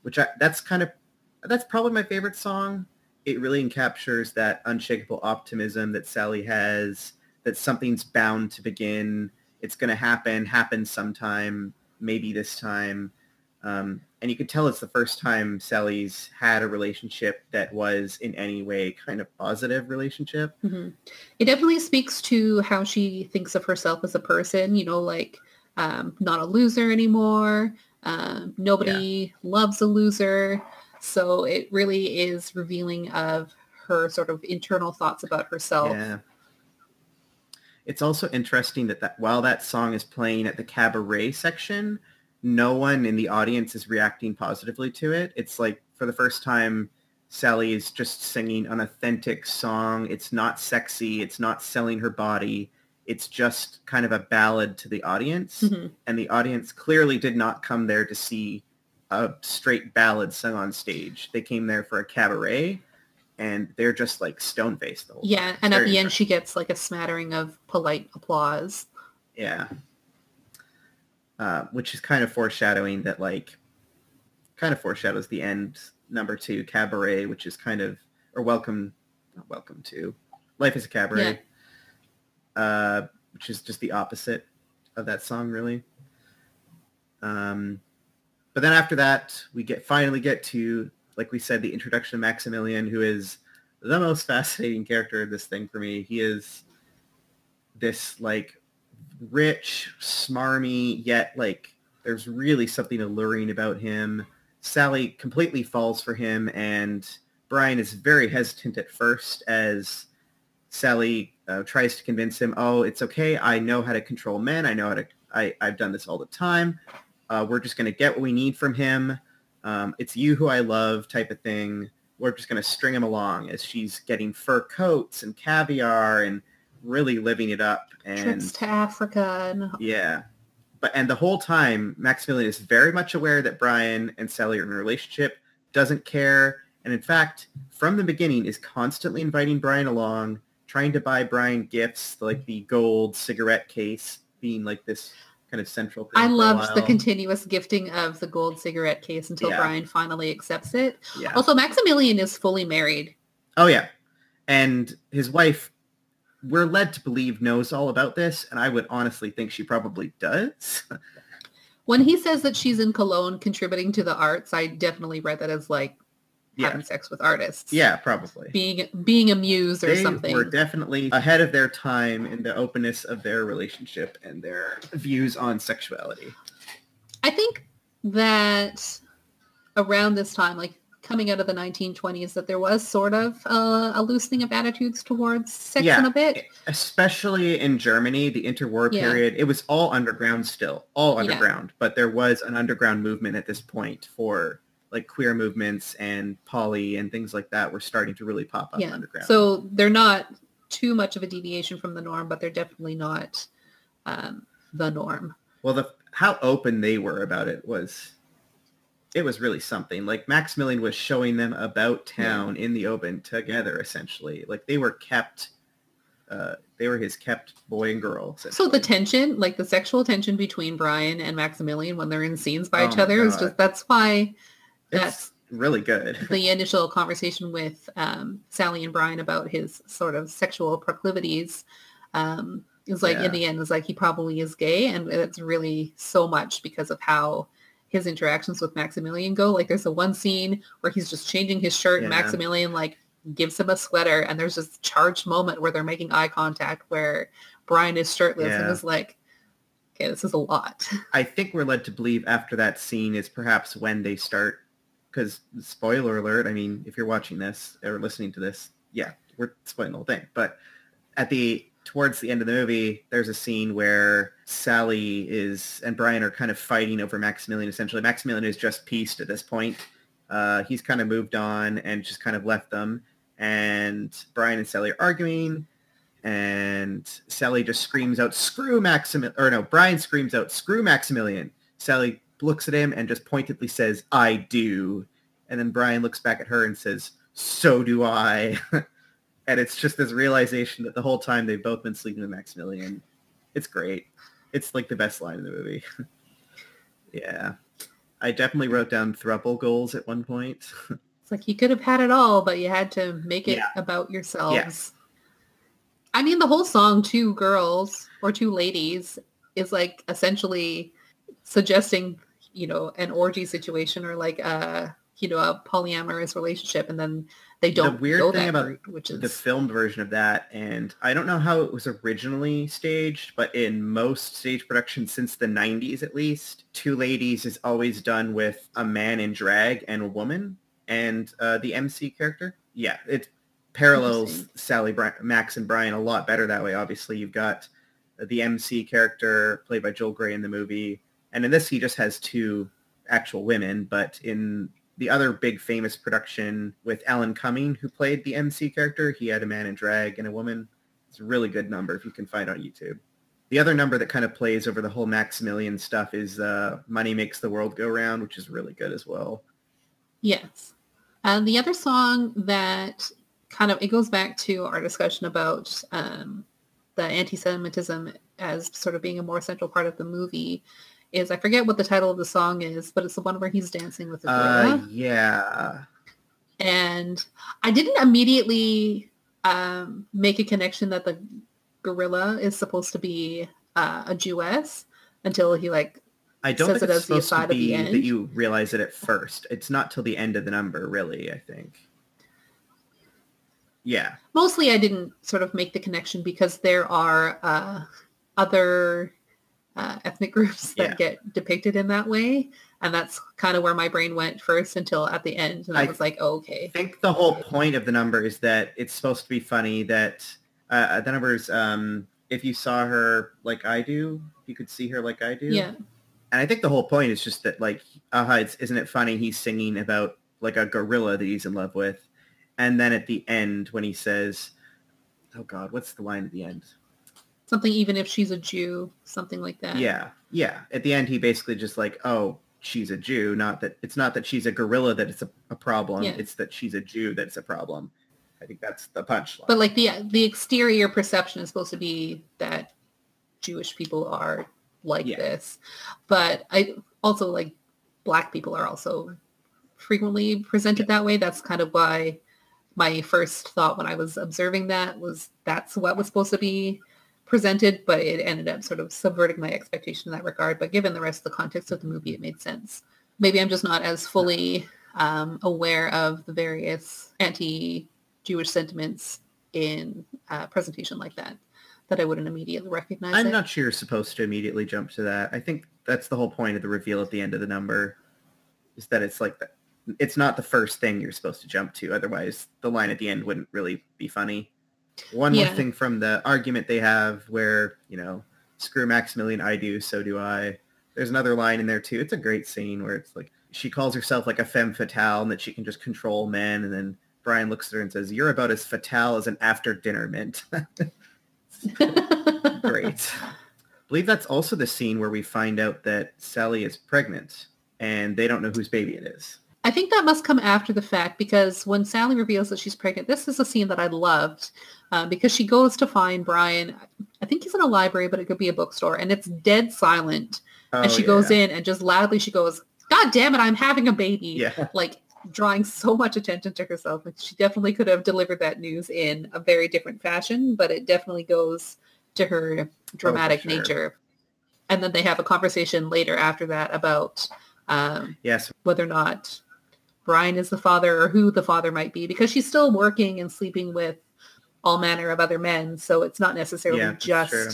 which I, that's kind of, that's probably my favorite song. It really encaptures that unshakable optimism that Sally has, that something's bound to begin. It's going to happen, happen sometime, maybe this time. Um, and you could tell it's the first time Sally's had a relationship that was in any way kind of positive relationship. hmm It definitely speaks to how she thinks of herself as a person, you know, like um, not a loser anymore. Um, nobody loves a loser. So it really is revealing of her sort of internal thoughts about herself. Yeah. It's also interesting that, that while that song is playing at the cabaret section, no one in the audience is reacting positively to it. It's like for the first time, Sally is just singing an authentic song. It's not sexy. It's not selling her body. It's just kind of a ballad to the audience. Mhm. And the audience clearly did not come there to see a straight ballad sung on stage. They came there for a cabaret and they're just like stone faced the whole Yeah, time. and at the end she gets like a smattering of polite applause. Yeah. Uh, which is kind of foreshadowing that like kind of foreshadows the end number two cabaret, which is kind of or welcome not welcome to life is a cabaret. Uh, which is just the opposite of that song really. Um, but then after that we get finally get to like we said the introduction of Maximilian who is the most fascinating character of this thing for me. He is this like rich, smarmy, yet like there's really something alluring about him. Sally completely falls for him and Brian is very hesitant at first as Sally uh, tries to convince him, oh, it's okay. I know how to control men. I know how to, I, I've done this all the time. Uh, we're just going to get what we need from him. Um, it's you who I love type of thing. We're just going to string him along as she's getting fur coats and caviar and really living it up. And Trips to Africa and yeah. But and the whole time, Maximilian is very much aware that Brian and Sally are in a relationship, doesn't care, and in fact, from the beginning is constantly inviting Brian along, trying to buy Brian gifts, like the gold cigarette case being like this kind of central thing. I loved the continuous gifting of the gold cigarette case until Yeah. Brian finally accepts it. Yeah. Also, Maximilian is fully married. Oh yeah. And his wife we're led to believe knows all about this, and I would honestly think she probably does. When he says that she's in Cologne contributing to the arts, I definitely read that as like yeah. having sex with artists. Yeah, probably. Being being a muse or they something. They were definitely ahead of their time in the openness of their relationship and their views on sexuality. I think that around this time, like coming out of the 1920s, that there was sort of uh, a loosening of attitudes towards sex Yeah. in a bit. Especially in Germany, the interwar Yeah. period, it was all underground still, all Yeah. underground. But there was an underground movement at this point for like queer movements and poly and things like that were starting to really pop up Yeah. underground. So they're not too much of a deviation from the norm, but they're definitely not um, the norm. well, the how open they were about it was it was really something. Like Maximilian was showing them about town in the open together, essentially. Like they were kept, uh, they were his kept boy and girl. So the tension, like the sexual tension between Brian and Maximilian when they're in scenes by Oh each other is just that's why that's really good. the initial conversation with um, Sally and Brian about his sort of sexual proclivities um, is like Yeah. in the end is like he probably is gay and it's really so much because of how his interactions with Maximilian go. Like there's a one scene where he's just changing his shirt and Maximilian like gives him a sweater and there's this charged moment where they're making eye contact where Brian is shirtless and Yeah. is like, okay, this is a lot. I think we're led to believe after that scene is perhaps when they start, because spoiler alert, I mean, if you're watching this or listening to this, yeah, we're spoiling the whole thing. But at the, towards the end of the movie, there's a scene where Sally is, and Brian are kind of fighting over Maximilian, essentially. Maximilian is just pieced at this point. Uh, he's kind of moved on and just kind of left them. And Brian and Sally are arguing and Sally just screams out, "Screw Maximilian!" Or no, Brian screams out, "Screw Maximilian!" Sally looks at him and just pointedly says, "I do," and then Brian looks back at her and says, "So do I." and it's just this realization that the whole time they've both been sleeping with Maximilian. It's great. It's like the best line in the movie. yeah. I definitely wrote down thruple goals at one point. It's like you could have had it all, but you had to make it Yeah. about yourselves. I mean, the whole song, Two Girls or Two Ladies, is like essentially suggesting, you know, an orgy situation or like a, you know, a polyamorous relationship. And then they don't the weird thing about route, which is the filmed version of that and i don't know how it was originally staged but in most stage productions since the 90s at least two ladies is always done with a man in drag and a woman and uh, the mc character yeah it parallels sally Bri- max and brian a lot better that way obviously you've got the mc character played by joel grey in the movie and in this he just has two actual women but in the other big famous production with Alan Cumming, who played the MC character. He had a man in drag and a woman. It's a really good number if you can find on YouTube. The other number that kind of plays over the whole Maximilian stuff is uh, Money Makes the World Go Round, which is really good as well. Yes. And the other song that kind of, it goes back to our discussion about um, the anti-Semitism as sort of being a more central part of the movie is, I forget what the title of the song is, but it's the one where he's dancing with the gorilla. Uh, yeah. and I didn't immediately um, make a connection that the gorilla is supposed to be uh, a Jewess until he like I don't Says think it it's supposed to be that you realize it at first. It's not till the end of the number, really, I think. Yeah. mostly I didn't sort of make the connection because there are uh, other uh, ethnic groups that Yeah. get depicted in that way. And that's kind of where my brain went first until at the end. And I, I was like, oh, I think the whole point of the number is that it's supposed to be funny that uh, the numbers, um, if you saw her like I do, you could see her like I do. Yeah. And I think the whole point is just that like, uh, it's, isn't it funny he's singing about like a gorilla that he's in love with. And then at the end when he says, oh God, what's the line at the end? Something even if she's a Jew, something like that. Yeah, yeah. At the end, he basically just like, oh, she's a Jew. Not that it's not that she's a gorilla that it's a, a problem. Yeah. It's that she's a Jew that's a problem. I think that's the punchline. But like the the exterior perception is supposed to be that Jewish people are like Yeah. this. But I also like black people are also frequently presented that way. That's kind of why my first thought when I was observing that was that's what was supposed to be presented, but it ended up sort of subverting my expectation in that regard. But given the rest of the context of the movie, it made sense. Maybe I'm just not as fully um, aware of the various anti-Jewish sentiments in uh, presentation like that, that I wouldn't immediately recognize I'm it. not sure you're supposed to immediately jump to that. I think that's the whole point of the reveal at the end of the number, is that it's like the, it's not the first thing you're supposed to jump to. Otherwise, the line at the end wouldn't really be funny. One more thing from the argument they have where, you know, screw Maximilian, I do, so do I. There's another line in there too. It's a great scene where it's like she calls herself like a femme fatale and that she can just control men. And then Brian looks at her and says, you're about as fatale as an after dinner mint. Great. I believe that's also the scene where we find out that Sally is pregnant. and they don't know whose baby it is. I think that must come after the fact because when Sally reveals that she's pregnant, this is a scene that I loved uh, because she goes to find Brian. I think he's in a library, but it could be a bookstore, and it's dead silent. Oh, and she yeah. goes in and just loudly she goes, "God damn it, I'm having a baby!" Yeah. Like drawing so much attention to herself. Like, she definitely could have delivered that news in a very different fashion, but it definitely goes to her dramatic sure. nature. And then they have a conversation later after that about um, Yes. whether or not Brian is the father or who the father might be because she's still working and sleeping with all manner of other men. So it's not necessarily Yeah, just true.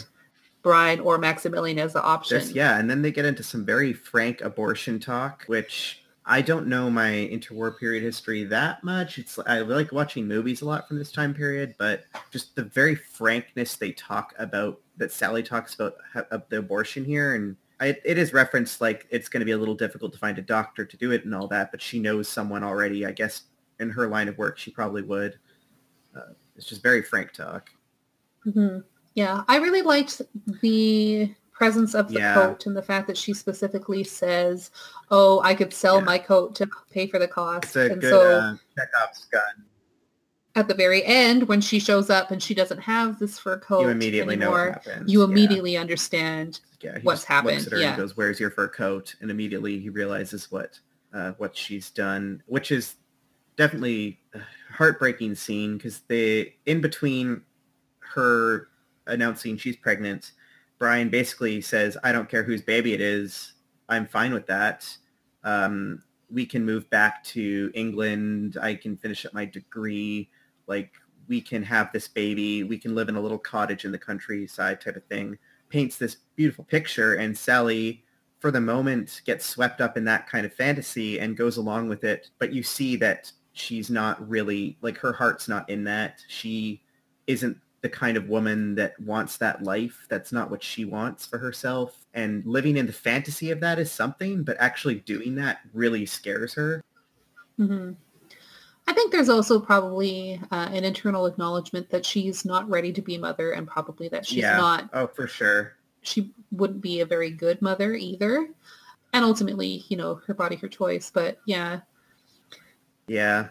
Brian or Maximilian as the option. There's, yeah, and then they get into some very frank abortion talk, which I don't know my interwar period history that much. It's I like watching movies a lot from this time period, but just the very frankness they talk about that Sally talks about of the abortion here, and I, it is referenced like it's going to be a little difficult to find a doctor to do it and all that, but she knows someone already. I guess in her line of work, she probably would. Uh, it's just very frank talk. hmm Yeah, I really liked the presence of the Yeah. coat and the fact that she specifically says, "Oh, I could sell Yeah. my coat to pay for the cost." It's a and good so uh, Chekhov's gun. At the very end, when she shows up and she doesn't have this fur coat You immediately know anymore, what happens. you Yeah. immediately understand. yeah, what's happened, Looks at her yeah. and goes, "Where's your fur coat?" And immediately he realizes what uh, what she's done, which is definitely a heartbreaking scene because they in between her announcing she's pregnant, Brian basically says, "I don't care whose baby it is. I'm fine with that. Um, we can move back to England. I can finish up my degree. Like." We can have this baby. We can live in a little cottage in the countryside, type of thing paints this beautiful picture and Sally for the moment gets swept up in that kind of fantasy and goes along with it but you see that she's not really like her heart's not in that she isn't the kind of woman that wants that life that's not what she wants for herself and living in the fantasy of that is something but actually doing that really scares her hmm I think there's also probably uh, an internal acknowledgement that she's not ready to be a mother and probably that she's Yeah. not oh for sure she wouldn't be a very good mother either. And ultimately, you know, her body, her choice. But yeah, Yeah.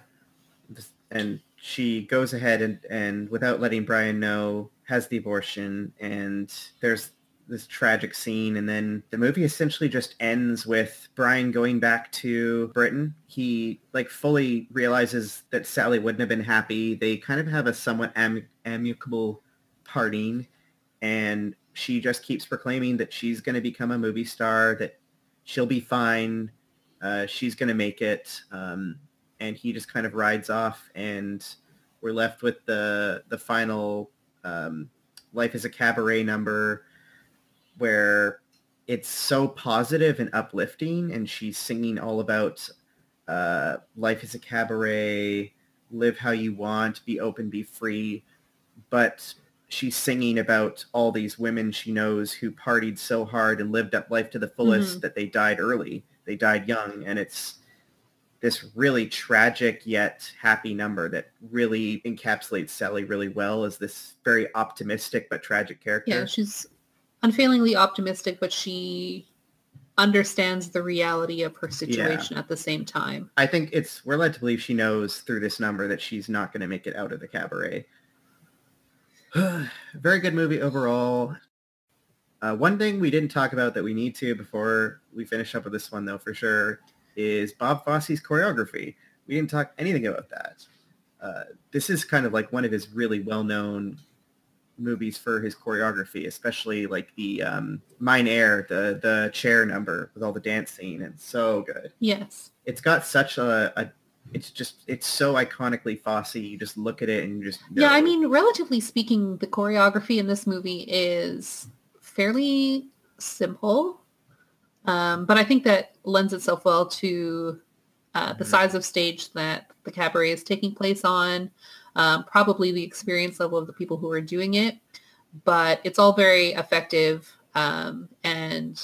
And she goes ahead and, and without letting Brian know, has the abortion and there's this tragic scene and then the movie essentially just ends with Brian going back to Britain. He like fully realizes that Sally wouldn't have been happy. They kind of have a somewhat am- amicable parting and she just keeps proclaiming that she's going to become a movie star, that she'll be fine, uh, she's going to make it. Um, and he just kind of rides off and we're left with the the final um, life is a cabaret number where it's so positive and uplifting and she's singing all about uh, life is a cabaret live how you want be open be free but she's singing about all these women she knows who partied so hard and lived up life to the fullest Mhm. that they died early they died young and it's this really tragic yet happy number that really encapsulates Sally really well as this very optimistic but tragic character. yeah, she's unfailingly optimistic, but she understands the reality of her situation at the same time. I think it's we're led to believe she knows through this number that she's not going to make it out of the cabaret. Very good movie overall. Uh, one thing we didn't talk about that we need to before we finish up with this one, though, for sure, is Bob Fosse's choreography. We didn't talk anything about that. Uh, this is kind of like one of his really well-known movies for his choreography, especially like the um, Mein Herr, the the chair number with all the dancing, and so good Yes. it's got such a, a it's just it's so iconically Fosse. You just look at it and you just know. Yeah, I mean, relatively speaking, the choreography in this movie is fairly simple. Um, but I think that lends itself well to uh, the Mhm. size of stage that the cabaret is taking place on, um, probably the experience level of the people who are doing it. But it's all very effective. Um, and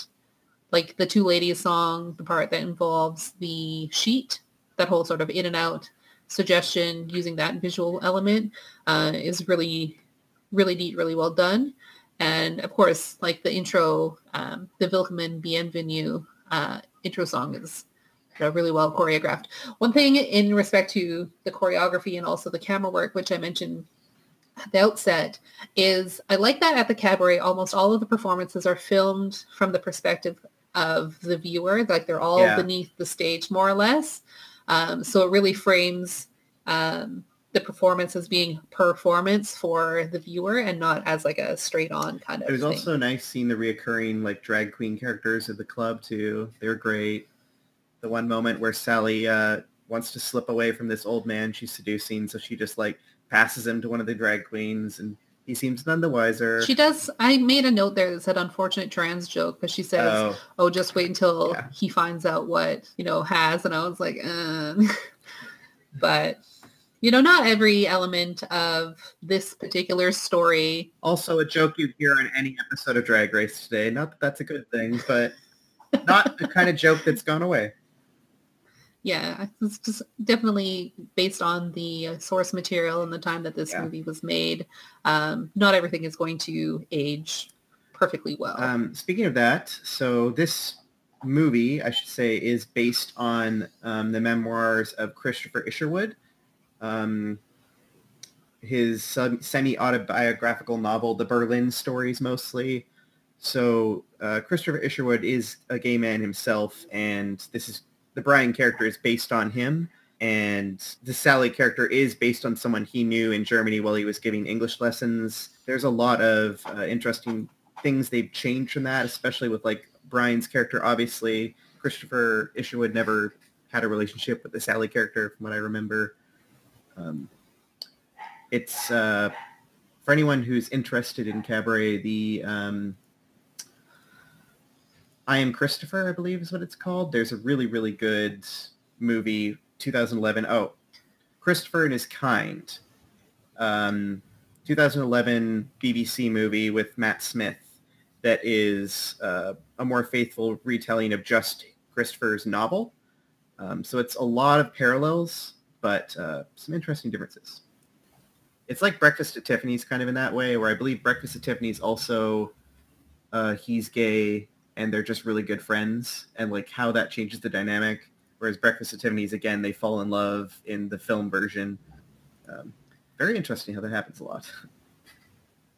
like the two ladies song, the part that involves the sheet, that whole sort of in and out suggestion using that visual element uh, is really, really neat, really well done. And of course, like the intro, um, the Willkommen Bienvenue uh, intro song is really well choreographed. One thing in respect to the choreography and also the camera work, which I mentioned at the outset, is I like that at the cabaret, almost all of the performances are filmed from the perspective of the viewer. Like they're all Yeah. beneath the stage, more or less. Um, so it really frames um, the performance as being performance for the viewer and not as like a straight on kind of It was thing. also nice seeing the reoccurring like drag queen characters at the club too. They're great. The one moment where Sally uh, wants to slip away from this old man she's seducing, so she just like passes him to one of the drag queens, and he seems none the wiser. She does. I made a note there that said unfortunate trans joke, but she says, oh, "Oh, just wait until Yeah. he finds out what you know has." And I was like, uh. but you know, not every element of this particular story. also a joke you'd hear on any episode of Drag Race today. Not that that's a good thing, but not the kind of joke that's gone away. Yeah, it's just definitely based on the source material and the time that this Yeah. movie was made. Um, not everything is going to age perfectly well. Um, speaking of that, so this movie, I should say, is based on um, the memoirs of Christopher Isherwood. Um, his semi-autobiographical novel, The Berlin Stories, mostly. So uh, Christopher Isherwood is a gay man himself, and this is the Brian character is based on him, and the Sally character is based on someone he knew in Germany while he was giving English lessons. There's a lot of uh, interesting things they've changed from that, especially with like Brian's character. Obviously, Christopher Isherwood never had a relationship with the Sally character, from what I remember. Um, it's uh, for anyone who's interested in cabaret. The um, I am Christopher, I believe is what it's called. There's a really, really good movie, 2011. Oh, Christopher and His Kind. Um, 2011 BBC movie with Matt Smith that is uh, a more faithful retelling of just Christopher's novel. Um, so it's a lot of parallels, but uh, some interesting differences. It's like Breakfast at Tiffany's kind of in that way, where I believe Breakfast at Tiffany's also uh, he's gay and they're just really good friends, and like how that changes the dynamic. Whereas Breakfast at Tiffany's, again, they fall in love in the film version. Um, very interesting how that happens a lot.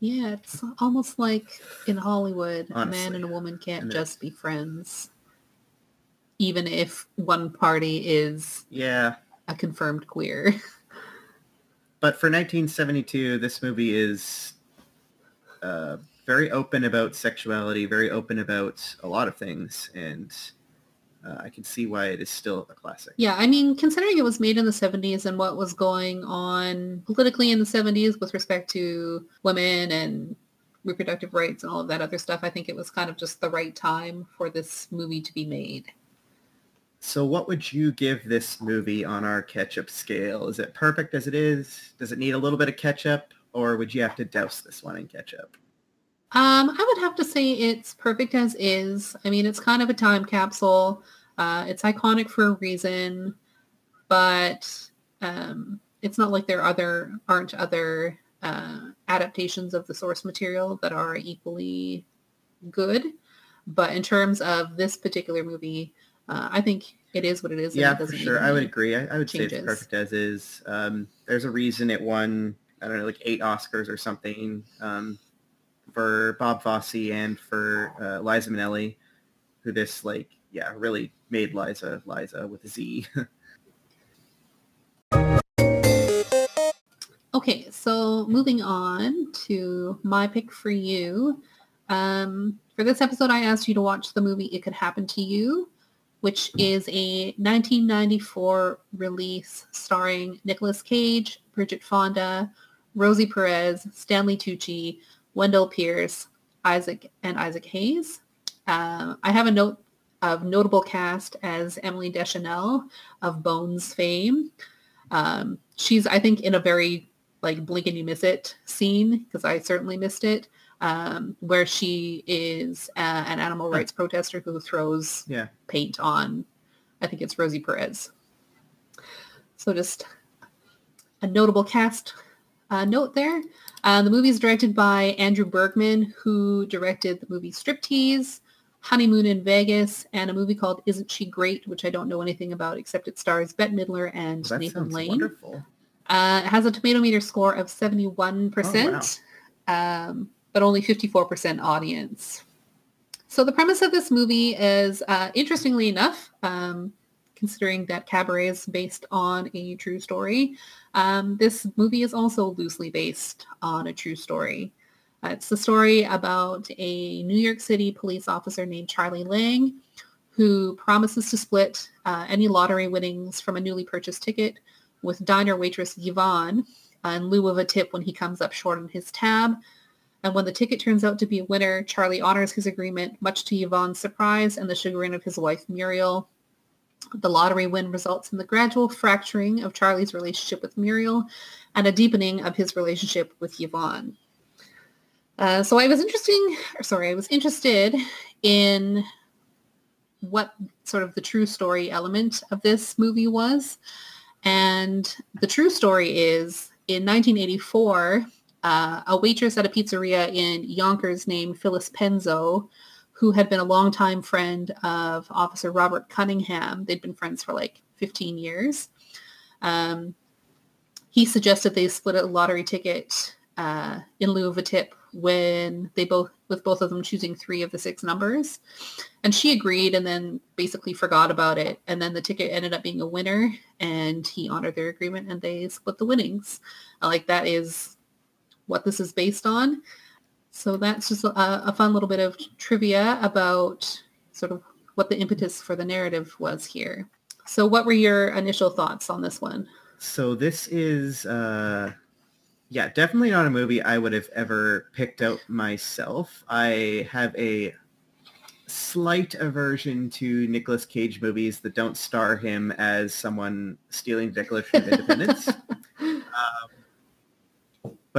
yeah, it's almost like in Hollywood, a man and a woman can't And just be friends, even if one party is Yeah, a confirmed queer. but for 1972, this movie is uh, very open about sexuality, very open about a lot of things, and uh, I can see why it is still a classic. Yeah, I mean, considering it was made in the 70s and what was going on politically in the 70s with respect to women and reproductive rights and all of that other stuff, I think it was kind of just the right time for this movie to be made. So what would you give this movie on our ketchup scale? Is it perfect as it is? Does it need a little bit of ketchup? Or would you have to douse this one in ketchup? Um, I would have to say it's perfect as is. I mean, it's kind of a time capsule. Uh, it's iconic for a reason, but um, it's not like there other aren't other uh, adaptations of the source material that are equally good. But in terms of this particular movie, uh, I think it is what it is. and yeah, it for sure. I would agree. I, I would say it's perfect as is. Um, there's a reason it won, I don't know, like eight Oscars or something um, for Bob Fosse and for uh, Liza Minnelli, who this, like, yeah, really made Liza, Liza with a Z. Okay, so moving on to my pick for you. Um, for this episode, I asked you to watch the movie It Could Happen to You, which is a 1994 release starring Nicolas Cage, Bridget Fonda, Rosie Perez, Stanley Tucci, Wendell Pierce, Isaac, and Isaac Hayes. Uh, I have a note of notable cast as Emily Deschanel of Bones fame. Um, she's, I think, in a very like blink and you miss it scene because I certainly missed it, um, where she is uh, an animal rights protester who throws yeah. paint on, I think it's Rosie Perez. So just a notable cast uh, note there. Uh, the movie is directed by Andrew Bergman, who directed the movie Striptease, Honeymoon in Vegas, and a movie called Isn't She Great, which I don't know anything about except it stars Bette Midler and That Nathan Lane. wonderful. Uh, it has a tomato meter score of 71%, um, but only 54% audience. So the premise of this movie is, uh, interestingly enough, um, considering that Cabaret is based on a true story, um, this movie is also loosely based on a true story. Uh, it's the story about a New York City police officer named Charlie Lang who promises to split uh, any lottery winnings from a newly purchased ticket with diner waitress Yvonne uh, in lieu of a tip when he comes up short on his tab. And when the ticket turns out to be a winner, Charlie honors his agreement, much to Yvonne's surprise and the chagrin of his wife Muriel. The lottery win results in the gradual fracturing of Charlie's relationship with Muriel and a deepening of his relationship with Yvonne. Uh, so I was interesting, or sorry, I was interested in what sort of the true story element of this movie was. And the true story is in 1984, uh, a waitress at a pizzeria in Yonkers named Phyllis Penzo, who had been a longtime friend of Officer Robert Cunningham. They'd been friends for like 15 years. Um, he suggested they split a lottery ticket uh, in lieu of a tip when they both, with both of them choosing three of the six numbers. And she agreed and then basically forgot about it. And then the ticket ended up being a winner and he honored their agreement and they split the winnings. Like that is what this is based on. So that's just a, a fun little bit of trivia about sort of what the impetus for the narrative was here. So what were your initial thoughts on this one? So this is, uh, yeah, definitely not a movie I would have ever picked out myself. I have a slight aversion to Nicolas Cage movies that don't star him as someone stealing Declaration of Independence. um,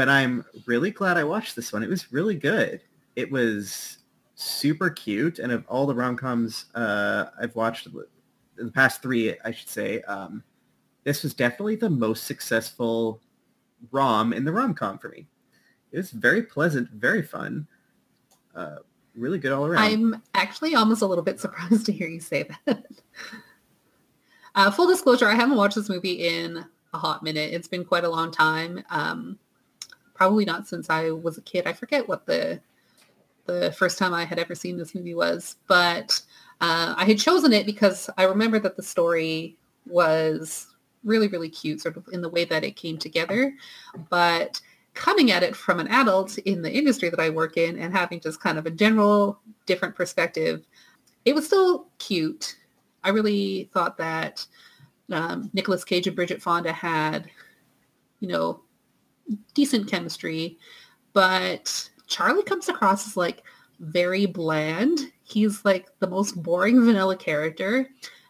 but I'm really glad I watched this one. It was really good. It was super cute, and of all the rom-coms uh, I've watched, in the past three, I should say, um, this was definitely the most successful rom in the rom-com for me. It was very pleasant, very fun, uh, really good all around. I'm actually almost a little bit surprised to hear you say that. uh, full disclosure, I haven't watched this movie in a hot minute. It's been quite a long time. Um, probably not since I was a kid. I forget what the the first time I had ever seen this movie was, but uh, I had chosen it because I remember that the story was really, really cute, sort of in the way that it came together. But coming at it from an adult in the industry that I work in and having just kind of a general different perspective, it was still cute. I really thought that um, Nicolas Cage and Bridget Fonda had, you know, decent chemistry, but Charlie comes across as like very bland. He's like the most boring vanilla character.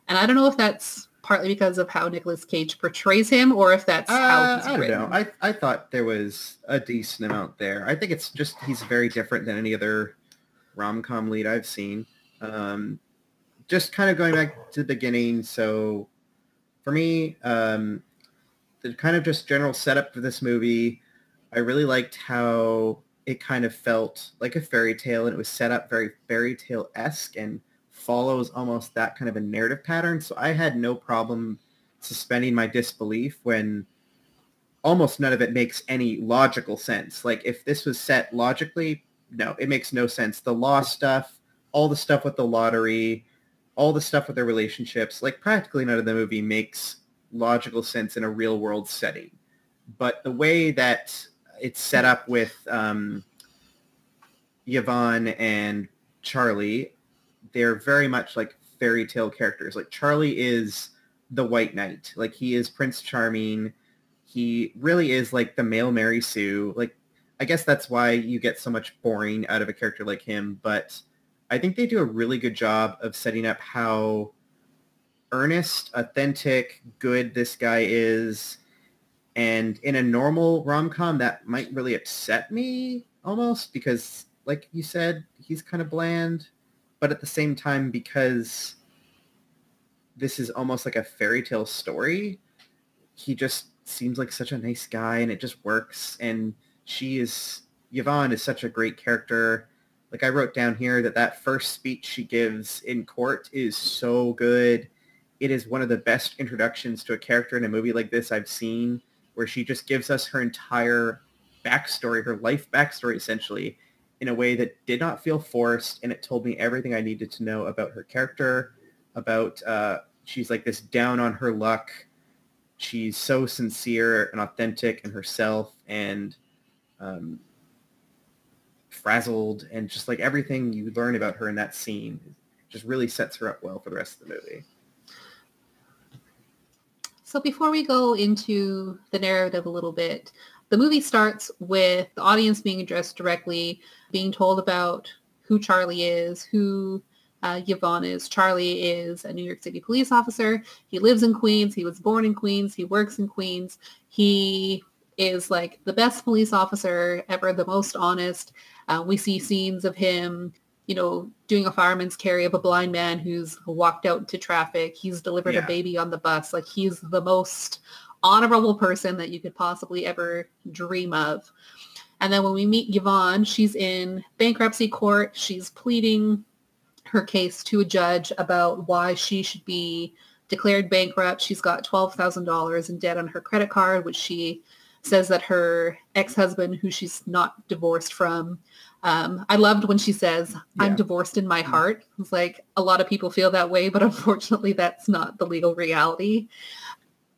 And I don't know if that's partly because of how Nicolas Cage portrays him or if that's how Uh, he's I don't written. know. I, I thought there was a decent amount there. I think it's just he's very different than any other rom-com lead I've seen. Um, just kind of going back to the beginning. So for me, um, the kind of just general setup for this movie, I really liked how it kind of felt like a fairy tale and it was set up very fairy tale-esque and follows almost that kind of a narrative pattern. So I had no problem suspending my disbelief when almost none of it makes any logical sense. Like if this was set logically, no, it makes no sense. The law stuff, all the stuff with the lottery, all the stuff with their relationships, like practically none of the movie makes logical sense in a real world setting. But the way that it's set up with um, Yvonne and Charlie, they're very much like fairy tale characters. Like Charlie is the White Knight. Like he is Prince Charming. He really is like the male Mary Sue. Like I guess that's why you get so much boring out of a character like him. But I think they do a really good job of setting up how earnest, authentic, good this guy is. And in a normal rom-com, that might really upset me almost because, like you said, he's kind of bland. But at the same time, because this is almost like a fairy tale story, he just seems like such a nice guy and it just works. And she is, Yvonne is such a great character. like I wrote down here that that first speech she gives in court is so good. It is one of the best introductions to a character in a movie like this I've seen, where she just gives us her entire backstory, her life backstory essentially, in a way that did not feel forced, and it told me everything I needed to know about her character, about uh, she's like this down on her luck. She's so sincere and authentic in herself, and um, frazzled and just like everything you learn about her in that scene just really sets her up well for the rest of the movie. So before we go into the narrative a little bit, the movie starts with the audience being addressed directly, being told about who Charlie is, who uh, Yvonne is. Charlie is a New York City police officer. He lives in Queens. He was born in Queens. He works in Queens. He is like the best police officer ever, the most honest. Uh, we see scenes of him, you know, doing a fireman's carry of a blind man who's walked out into traffic. He's delivered yeah. a baby on the bus. Like he's the most honorable person that you could possibly ever dream of. And then when we meet Yvonne, she's in bankruptcy court. She's pleading her case to a judge about why she should be declared bankrupt. She's got $12,000 in debt on her credit card, which she says that her ex-husband, who she's not divorced from, um, I loved when she says, I'm yeah. divorced in my heart. It's like a lot of people feel that way, but unfortunately that's not the legal reality.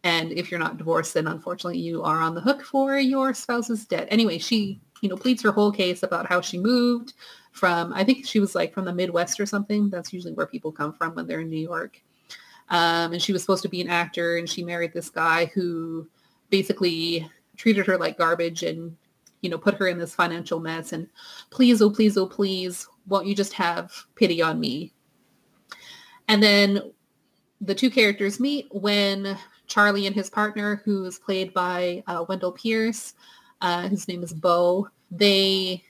And if you're not divorced, then unfortunately you are on the hook for your spouse's debt. Anyway, she, you know, pleads her whole case about how she moved from, I think she was like from the Midwest or something. That's usually where people come from when they're in New York. Um, and she was supposed to be an actor and she married this guy who basically treated her like garbage and, you know, put her in this financial mess. And please, oh, please, oh, please, won't you just have pity on me? And then the two characters meet when Charlie and his partner, who is played by uh, Wendell Pierce, uh, his name is Bo, they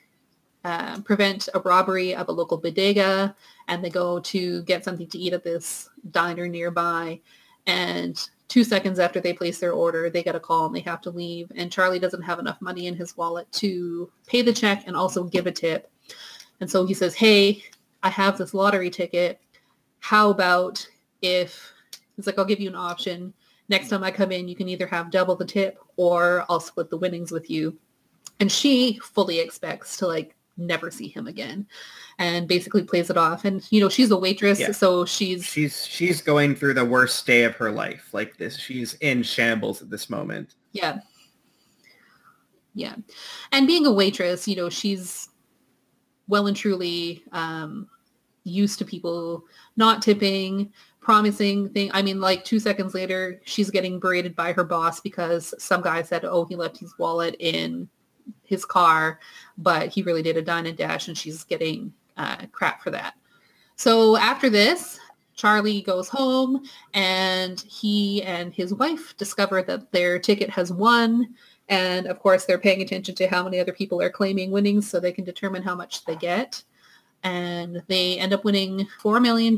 uh, prevent a robbery of a local bodega and they go to get something to eat at this diner nearby. And two seconds after they place their order, they get a call and they have to leave. And Charlie doesn't have enough money in his wallet to pay the check and also give a tip. And so he says, hey, I have this lottery ticket. How about if, he's like, I'll give you an option next time I come in, you can either have double the tip or I'll split the winnings with you. And she fully expects to like never see him again and basically plays it off. And, you know, she's a waitress. Yeah. So she's, she's, she's going through the worst day of her life. Like this, she's in shambles at this moment. Yeah. Yeah. And being a waitress, you know, she's well and truly um, used to people not tipping, promising thing. I mean, like two seconds later, she's getting berated by her boss because some guy said, oh, he left his wallet in his car, but he really did a dine and dash and she's getting uh, crap for that. So after this, Charlie goes home and he and his wife discover that their ticket has won. And of course, they're paying attention to how many other people are claiming winnings so they can determine how much they get. And they end up winning $4 million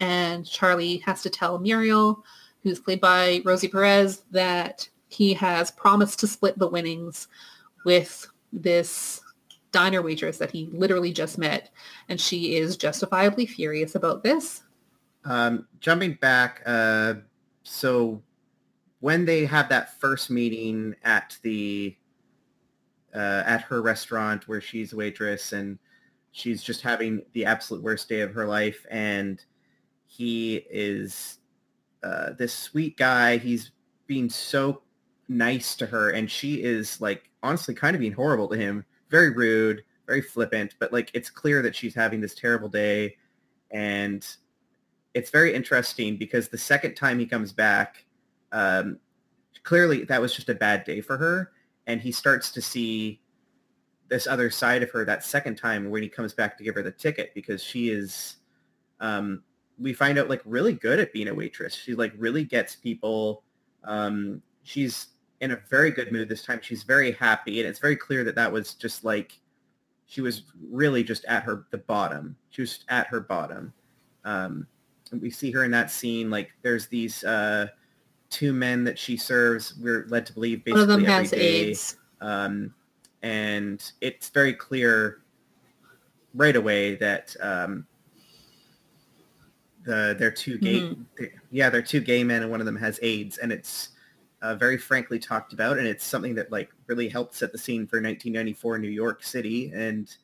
and Charlie has to tell Muriel, who's played by Rosie Perez, that he has promised to split the winnings with this diner waitress that he literally just met. And she is justifiably furious about this. Um, jumping back, uh, so when they have that first meeting at the uh, at her restaurant where she's a waitress and she's just having the absolute worst day of her life and he is uh, this sweet guy. He's being so nice to her, and she is like honestly kind of being horrible to him. Very rude, very flippant, but like it's clear that she's having this terrible day, and it's very interesting because the second time he comes back, um, clearly that was just a bad day for her, and he starts to see this other side of her that second time when he comes back to give her the ticket because she is um, we find out like really good at being a waitress. She like really gets people. Um, she's in a very good mood this time. She's very happy, and it's very clear that that was just like she was really just at her the bottom. She was at her bottom. Um, and we see her in that scene. Like there's these uh, two men that she serves. We're led to believe basically One of them has day. AIDS. Um, and it's very clear right away that um, the they're two gay Mhm. they- yeah they're two gay men and one of them has AIDS and it's uh, very frankly talked about and it's something that like really helped set the scene for 1994 New York City and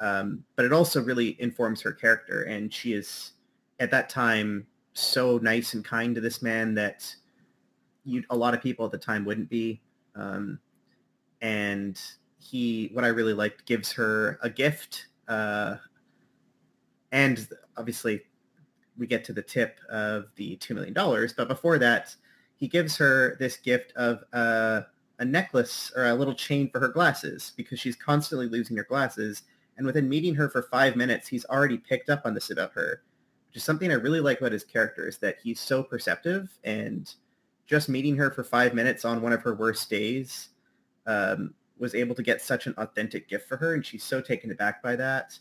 um, but it also really informs her character and she is at that time so nice and kind to this man that you a lot of people at the time wouldn't be um, and he what i really liked gives her a gift uh, and obviously we get to the tip of the $2 million but before that he gives her this gift of uh, a necklace or a little chain for her glasses because she's constantly losing her glasses. And within meeting her for five minutes he's already picked up on this about her which is something i really like about his character is that he's so perceptive and just meeting her for five minutes on one of her worst days um, was able to get such an authentic gift for her and she's so taken aback by that.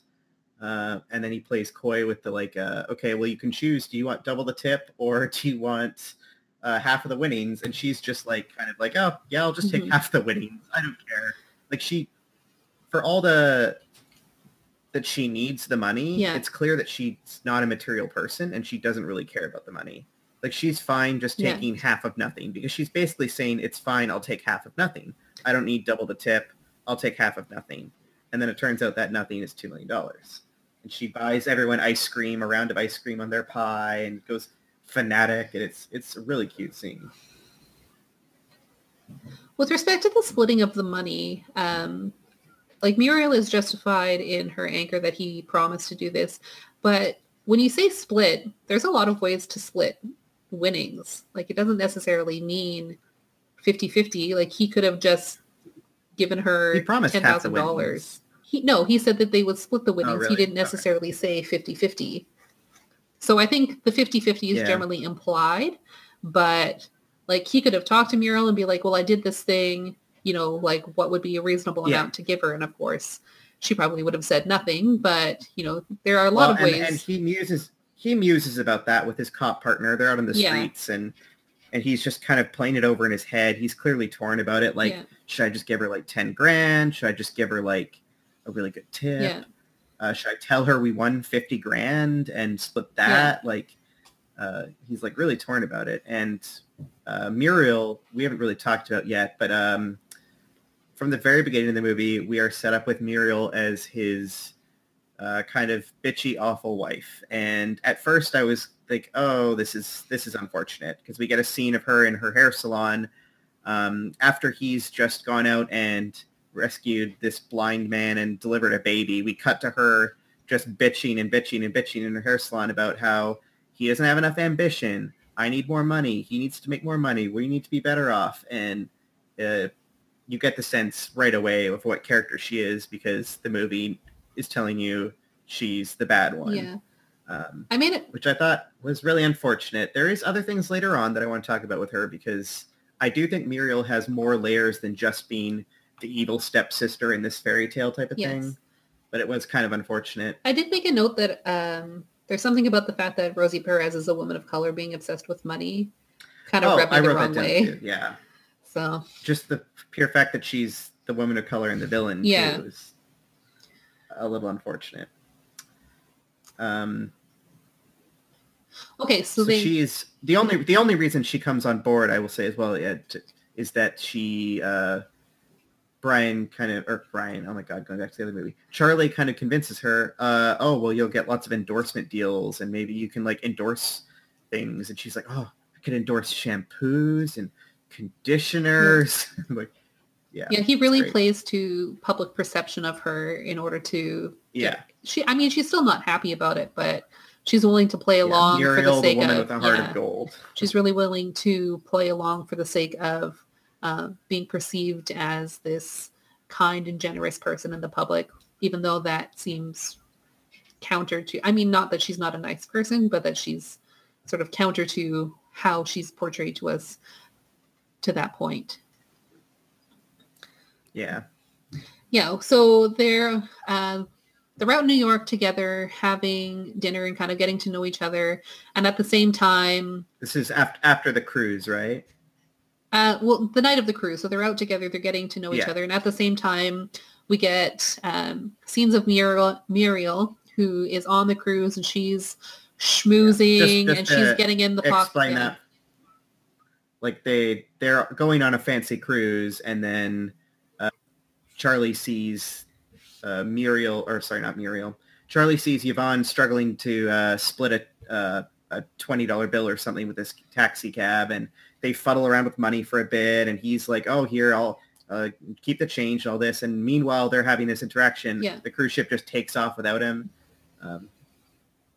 Uh, and then he plays coy with the like uh, okay well you can choose. Do you want double the tip or do you want uh, half of the winnings and she's just like kind of like oh yeah i'll just take Mhm. half the winnings. I don't care. Like she for all the that she needs the money Yeah. it's clear that she's not a material person and she doesn't really care about the money. Like she's fine just Yeah. taking half of nothing because she's basically saying it's fine i'll take half of nothing. I don't need double the tip. I'll take half of nothing. And then it turns out that nothing is $2 million and she buys everyone ice cream a round of ice cream on their pie and goes fanatic and it's it's a really cute scene With respect to the splitting of the money, um, like Muriel is justified in her anger that he promised to do this, but when you say split, there's a lot of ways to split winnings. Like it doesn't necessarily mean 50-50. Like he could have just given her He promised ten half the thousand winnings. dollars. He no, he said that they would split the winnings. He really? didn't Okay. necessarily say 50-50. So I think the 50-50 is Yeah. generally implied, but like he could have talked to Muriel and be like, well, I did this thing, you know, like what would be a reasonable Yeah. amount to give her? And of course, she probably would have said nothing, but you know, there are a lot Well, of and, ways. and he muses he muses about that with his cop partner they're out on the Yeah. streets and and he's just kind of playing it over in his head he's clearly torn about it like should i just give her like 10 grand should i just give her like a really good tip uh, should I tell her we won 50 grand and split that? Like, uh, he's like really torn about it. And uh, Muriel, we haven't really talked about yet, but um, from the very beginning of the movie, we are set up with Muriel as his uh, kind of bitchy, awful wife. And at first I was like, oh, this is, this is unfortunate because we get a scene of her in her hair salon um, after he's just gone out and rescued this blind man and delivered a baby. We cut to her just bitching and bitching and bitching in her hair salon about how he doesn't have enough ambition. I need more money. He needs to make more money. We need to be better off. And uh, you get the sense right away of what character she is because the movie is telling you she's the bad one. yeah. Um, I made it. which I thought was really unfortunate. There is other things later on that I want to talk about with her because I do think Muriel has more layers than just being the evil stepsister in this fairy tale type of Yes. thing. But it was kind of unfortunate. I did make a note that um, there's something about the fact that Rosie Perez is a woman of color being obsessed with money kind of oh, rubbed me I the wrong way. too. Yeah. So Just the pure fact that she's the woman of color and the villain Yeah. too is a little unfortunate. Um, okay, so, so, they she is the only the only reason she comes on board i will say as well yeah, is that she uh brian kind of or brian oh my god going back to the other movie. Charlie kind of convinces her uh oh well you'll get lots of endorsement deals and maybe you can like endorse things. And she's like oh i can endorse shampoos and conditioners. Like yeah yeah, he really great. plays to public perception of her in order to yeah. she I mean she's still not happy about it, but she's willing to play yeah. along Muriel, for the the sake woman of with a heart yeah, of gold. She's really willing to play along for the sake of uh, being perceived as this kind and generous person in the public, even though that seems counter to I mean not that she's not a nice person, but that she's sort of counter to how she's portrayed to us to that point. yeah. Yeah, so they're uh, they're out in New York together, having dinner and kind of getting to know each other, and at the same time, this is after after the cruise right uh, well, the night of the cruise, so they're out together, they're getting to know each Yeah. other, and at the same time, we get um, scenes of Muriel, Muriel, who is on the cruise and she's schmoozing Just- just and she's getting in the pocket. Explain that. Like they they're going on a fancy cruise, and then uh, Charlie sees uh, Muriel, or sorry, not Muriel. Charlie sees Yvonne struggling to uh, split a uh, a twenty dollar bill or something with this taxi cab, and they fuddle around with money for a bit. And he's like, "Oh, here, I'll uh, keep the change and all this." And meanwhile, they're having this interaction. Yeah. The cruise ship just takes off without him, um,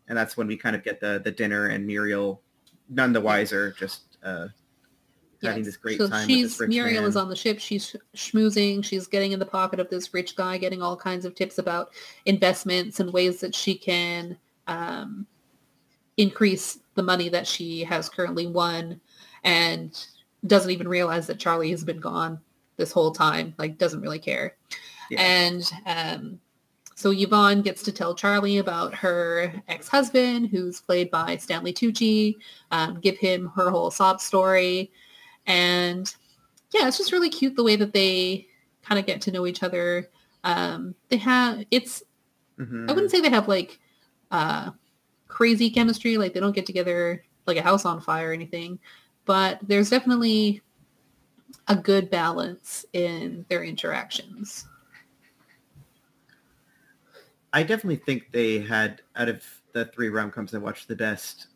and that's when we kind of get the the dinner and Muriel, none the wiser, just uh, having Yes. this great so time she's with this rich Muriel man. is on the ship. She's schmoozing. She's getting in the pocket of this rich guy, getting all kinds of tips about investments and ways that she can um, increase the money that she has currently won, and doesn't even realize that Charlie has been gone this whole time. Like doesn't really care. Yeah. And um, so Yvonne gets to tell Charlie about her ex-husband, who's played by Stanley Tucci, um, give him her whole sob story. And yeah, it's just really cute the way that they kind of get to know each other. Um, they have, it's, Mhm. I wouldn't say they have like uh, crazy chemistry, like they don't get together like a house on fire or anything, but there's definitely a good balance in their interactions. I definitely think they had out of the three rom coms I watched the best,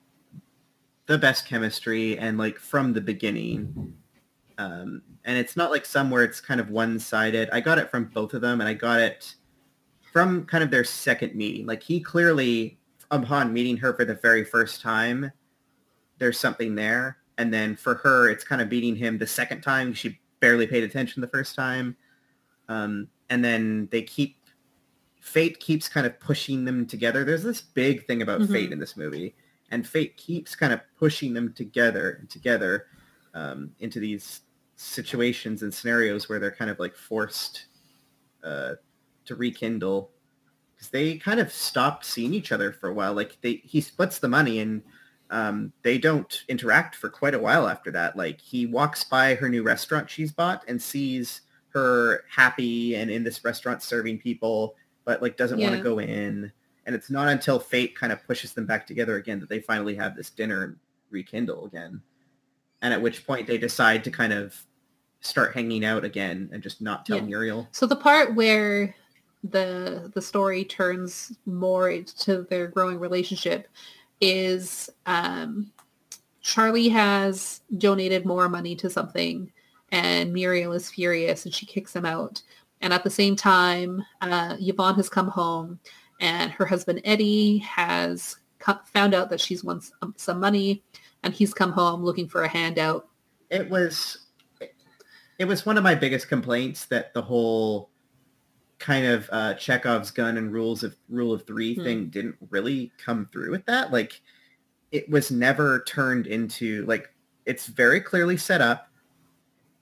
the best chemistry and like from the beginning. Um, and it's not like somewhere it's kind of one sided. I got it from both of them, and I got it from kind of their second meeting. Like he clearly, upon meeting her for the very first time, there's something there. And then for her, it's kind of beating him the second time. She barely paid attention the first time. Um, and then they keep fate keeps kind of pushing them together. There's this big thing about Mhm. fate in this movie, and fate keeps kind of pushing them together and together um, into these situations and scenarios where they're kind of like forced uh, to rekindle because they kind of stopped seeing each other for a while. Like they, he splits the money and um, they don't interact for quite a while after that. Like he walks by her new restaurant she's bought and sees her happy and in this restaurant serving people, but like doesn't want to go in. And it's not until fate kind of pushes them back together again that they finally have this dinner and rekindle again. And at which point they decide to kind of start hanging out again and just not tell Yeah. Muriel. So the part where the the story turns more to their growing relationship is um, Charlie has donated more money to something and Muriel is furious and she kicks him out. And at the same time, uh, Yvonne has come home and her husband Eddie has co- found out that she's won some, some money and he's come home looking for a handout. it was it was one of my biggest complaints that the whole kind of uh, Chekhov's gun and rules of rule of three Hmm. thing didn't really come through with that. Like it was never turned into like it's very clearly set up.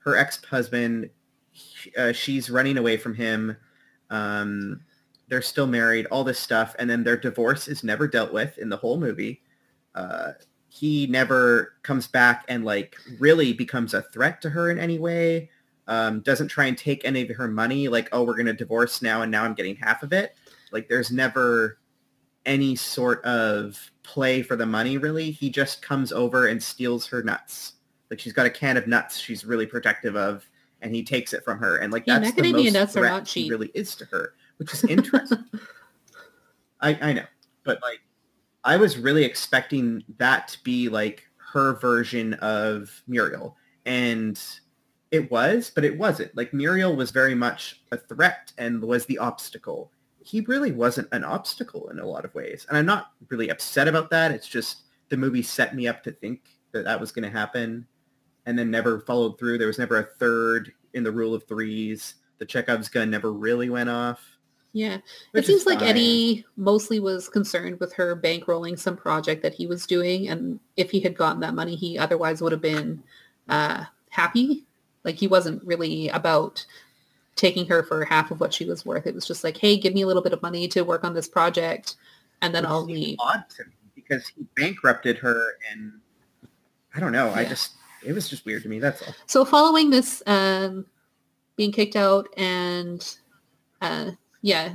Her ex-husband, uh, she's running away from him. Um, they're still married, all this stuff, and then their divorce is never dealt with in the whole movie. Uh, he never comes back and like really becomes a threat to her in any way. Um, doesn't try and take any of her money. Like, oh, we're gonna divorce now, and now I'm getting half of it. Like, there's never any sort of play for the money. Really, he just comes over and steals her nuts. Like, she's got a can of nuts. She's really protective of, and he takes it from her. And like, Yeah, that's the most nuts are threat not he really is to her, which is interesting. I, I know, but like I was really expecting that to be like her version of Muriel, and it was, but it wasn't. Like Muriel was very much a threat and was the obstacle. He really wasn't an obstacle in a lot of ways, and I'm not really upset about that. It's just the movie set me up to think that that was going to happen, and then never followed through. There was never a third in the rule of threes. The Chekhov's gun never really went off. Yeah. it seems like fine. Eddie mostly was concerned with her bankrolling some project that he was doing. And if he had gotten that money, he otherwise would have been uh, happy. Like he wasn't really about taking her for half of what she was worth. It was just like, hey, give me a little bit of money to work on this project and then Which I'll leave. Odd to me because he bankrupted her, and I don't know. I just it was just weird to me. That's all. So following this um, being kicked out and uh, yeah,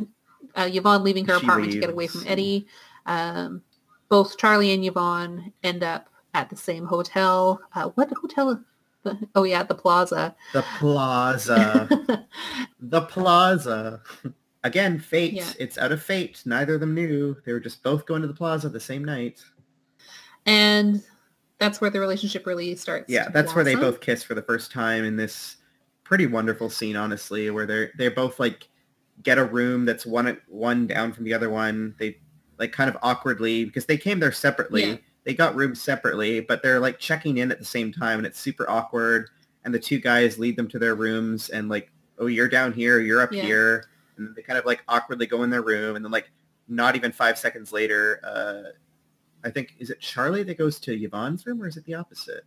uh, Yvonne leaving her She apartment to get away from Eddie. Um, both Charlie and Yvonne end up at the same hotel. Uh, what hotel? Oh yeah, the Plaza. The plaza. the plaza. Again, fate. Yeah. It's out of fate. Neither of them knew. They were just both going to the plaza the same night. and that's where the relationship really starts. Yeah, that's where they both kiss for the first time in this pretty wonderful scene, honestly, where they're they're both like get a room that's one one down from the other one. They like kind of awkwardly because they came there separately. Yeah. They got rooms separately, but they're like checking in at the same time, and it's super awkward. And the two guys lead them to their rooms, and like, oh, you're down here, you're up Yeah. here, and then they kind of like awkwardly go in their room, and then like not even five seconds later, uh, I think is it Charlie that goes to Yvonne's room, or is it the opposite?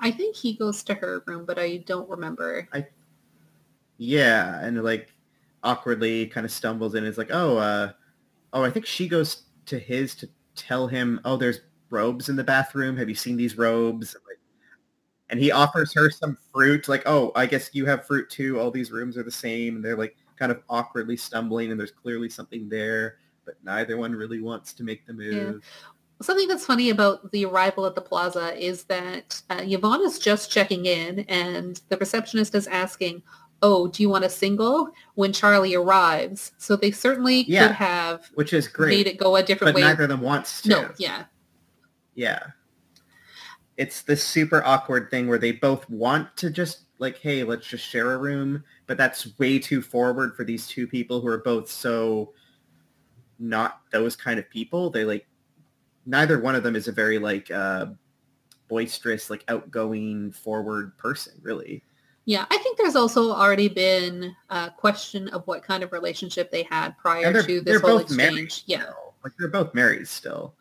I think he goes to her room, but I don't remember. I, Yeah, and like awkwardly kind of stumbles in. Is like, oh, uh, oh, I think she goes to his to tell him, oh, there's robes in the bathroom. Have you seen these robes? And, he offers her some fruit. Like, oh, I guess you have fruit too. All these rooms are the same. And they're like kind of awkwardly stumbling, and there's clearly something there, but neither one really wants to make the move. Something that's funny about the arrival at the plaza is that uh, Yvonne is just checking in and the receptionist is asking, oh, do you want a single when Charlie arrives? So they certainly Yeah, could have Which is great. made it go a different but way. neither of them wants to. no, yeah. Yeah. It's this super awkward thing where they both want to just like, hey, let's just share a room, but that's way too forward for these two people who are both so not those kind of people. They like neither one of them is a very like uh boisterous, like outgoing, forward person, really. Yeah, I think there's also already been a question of what kind of relationship they had prior to this whole exchange. Yeah. Like they're both married still.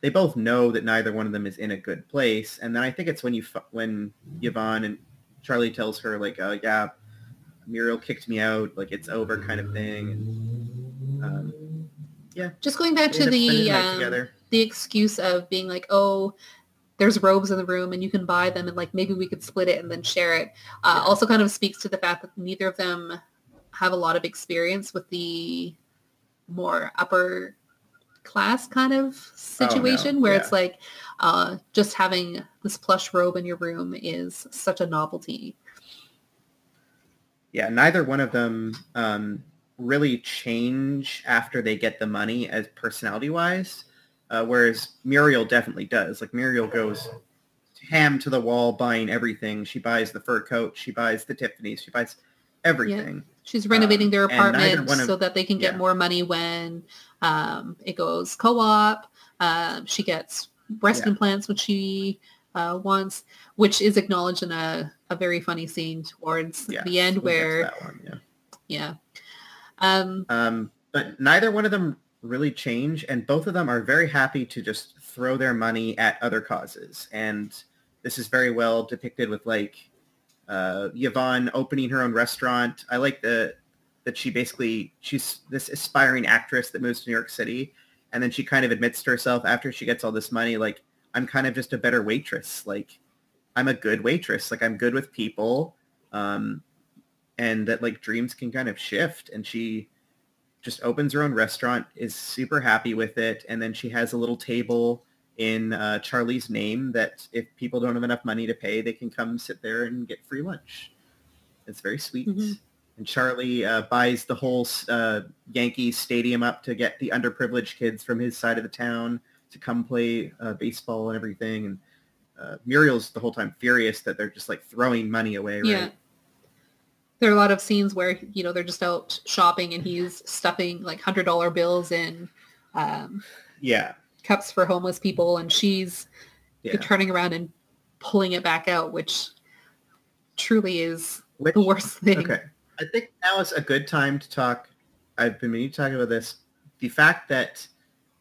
They both know that neither one of them is in a good place. And then I think it's when you when Yvonne and Charlie tells her like, uh, yeah, Muriel kicked me out, like it's over kind of thing. And, um, yeah. Just going back to end up spending the the um, the excuse of being like, oh, there's robes in the room and you can buy them and like maybe we could split it and then share it. Uh, Yeah. Also kind of speaks to the fact that neither of them have a lot of experience with the more upper class kind of situation where Oh, yeah. it's like uh, just having this plush robe in your room is such a novelty. Yeah, neither one of them um, really change after they get the money as personality wise, uh, whereas Muriel definitely does. Like Muriel goes ham to the wall buying everything. She buys the fur coat. She buys the Tiffany's. She buys everything. She's renovating their Um, neither apartment of- so that they can get yeah. more money when um, it goes co-op. Um, she gets breast Yeah. implants, which she uh, wants, which is acknowledged in a, a very funny scene towards the end we'll get to where, that one, yeah. yeah. Um, Um, but neither one of them really change, and both of them are very happy to just throw their money at other causes. And this is very well depicted with like uh, Yvonne opening her own restaurant. I like the that she basically she's this aspiring actress that moves to New York City, and then she kind of admits to herself after she gets all this money, like I'm kind of just a better waitress. Like I'm a good waitress. Like I'm good with people. Um, and that like dreams can kind of shift and she just opens her own restaurant is super happy with it and then she has a little table in uh, charlie's name that if people don't have enough money to pay they can come sit there and get free lunch it's very sweet Mhm. And charlie uh, buys the whole uh, yankees stadium up to get the underprivileged kids from his side of the town to come play uh, baseball and everything and uh, muriel's the whole time furious that they're just like throwing money away right yeah. There are a lot of scenes where, you know, they're just out shopping and he's stuffing like $100 bills in um, yeah cups for homeless people and she's yeah turning around and pulling it back out, which truly is Which- the worst thing. Okay. I think now is a good time to talk. I've been meaning to talk about this. The fact that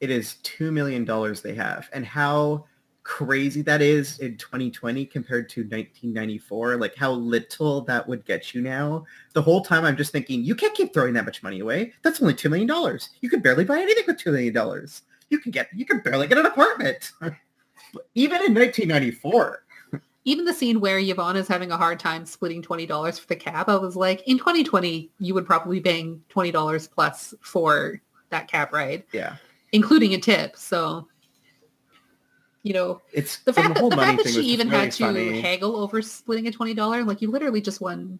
it is $2 million they have and how crazy that is in 2020 compared to 1994. Like how little that would get you now. The whole time I'm just thinking, you can't keep throwing that much money away. That's only $2 million. You could barely buy anything with $2 million. You can get, you can barely get an apartment. Even in 1994. Even the scene where Yvonne is having a hard time splitting twenty dollars for the cab, I was like, in 2020, you would probably bang twenty dollars plus for that cab ride, Yeah. including a tip. So, you know, It's the fact that the fact that she even really had to funny. haggle over splitting a twenty dollar, like you literally just won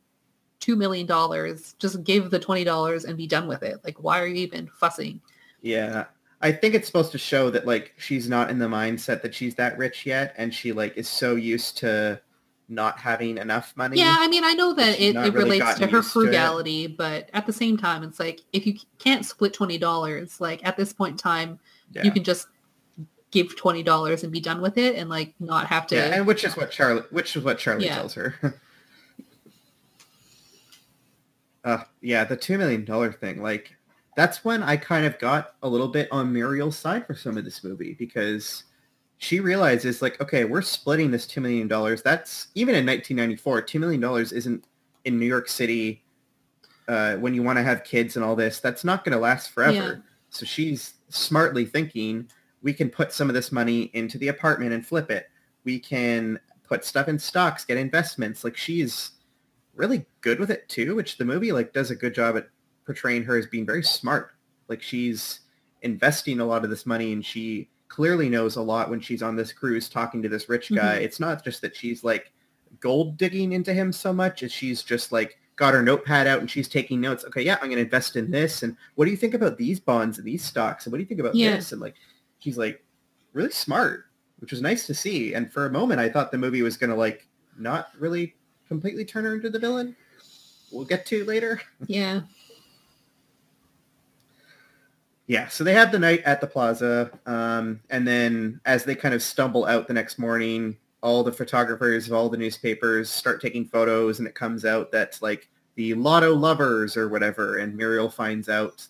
two million dollars. Just give the twenty dollars and be done with it. Like, why are you even fussing? Yeah. I think it's supposed to show that like she's not in the mindset that she's that rich yet and she like is so used to not having enough money. Yeah, I mean, I know that it, it really relates to her used to frugality, but at the same time, it's like if you can't split twenty dollars, like at this point in time, Yeah. you can just give twenty dollars and be done with it, and like not have to. Yeah, and which is what Charlie which is what Charlie Yeah. tells her. uh yeah, the two million dollar thing, like that's when I kind of got a little bit on Muriel's side for some of this movie because she realizes like, okay, we're splitting this two million dollars. That's even in nineteen ninety four, two million dollars isn't in New York City uh, when you want to have kids and all this, that's not going to last forever. Yeah. So she's smartly thinking, we can put some of this money into the apartment and flip it. We can put stuff in stocks, get investments. Like she's really good with it too, which the movie like does a good job at portraying her as being very smart. Like she's investing a lot of this money and she clearly knows a lot when she's on this cruise talking to this rich guy. Mm-hmm. It's not just that she's like gold digging into him so much as she's just like got her notepad out and she's taking notes. Okay, yeah, I'm going to invest in this. And what do you think about these bonds and these stocks? And what do you think about Yeah. this? And like, she's like really smart, which was nice to see. And for a moment, I thought the movie was going to like not really completely turn her into the villain. We'll get to later. yeah, Yeah, so they have the night at the plaza, um, and then as they kind of stumble out the next morning, all the photographers of all the newspapers start taking photos, and it comes out that like the Lotto lovers or whatever, and Muriel finds out,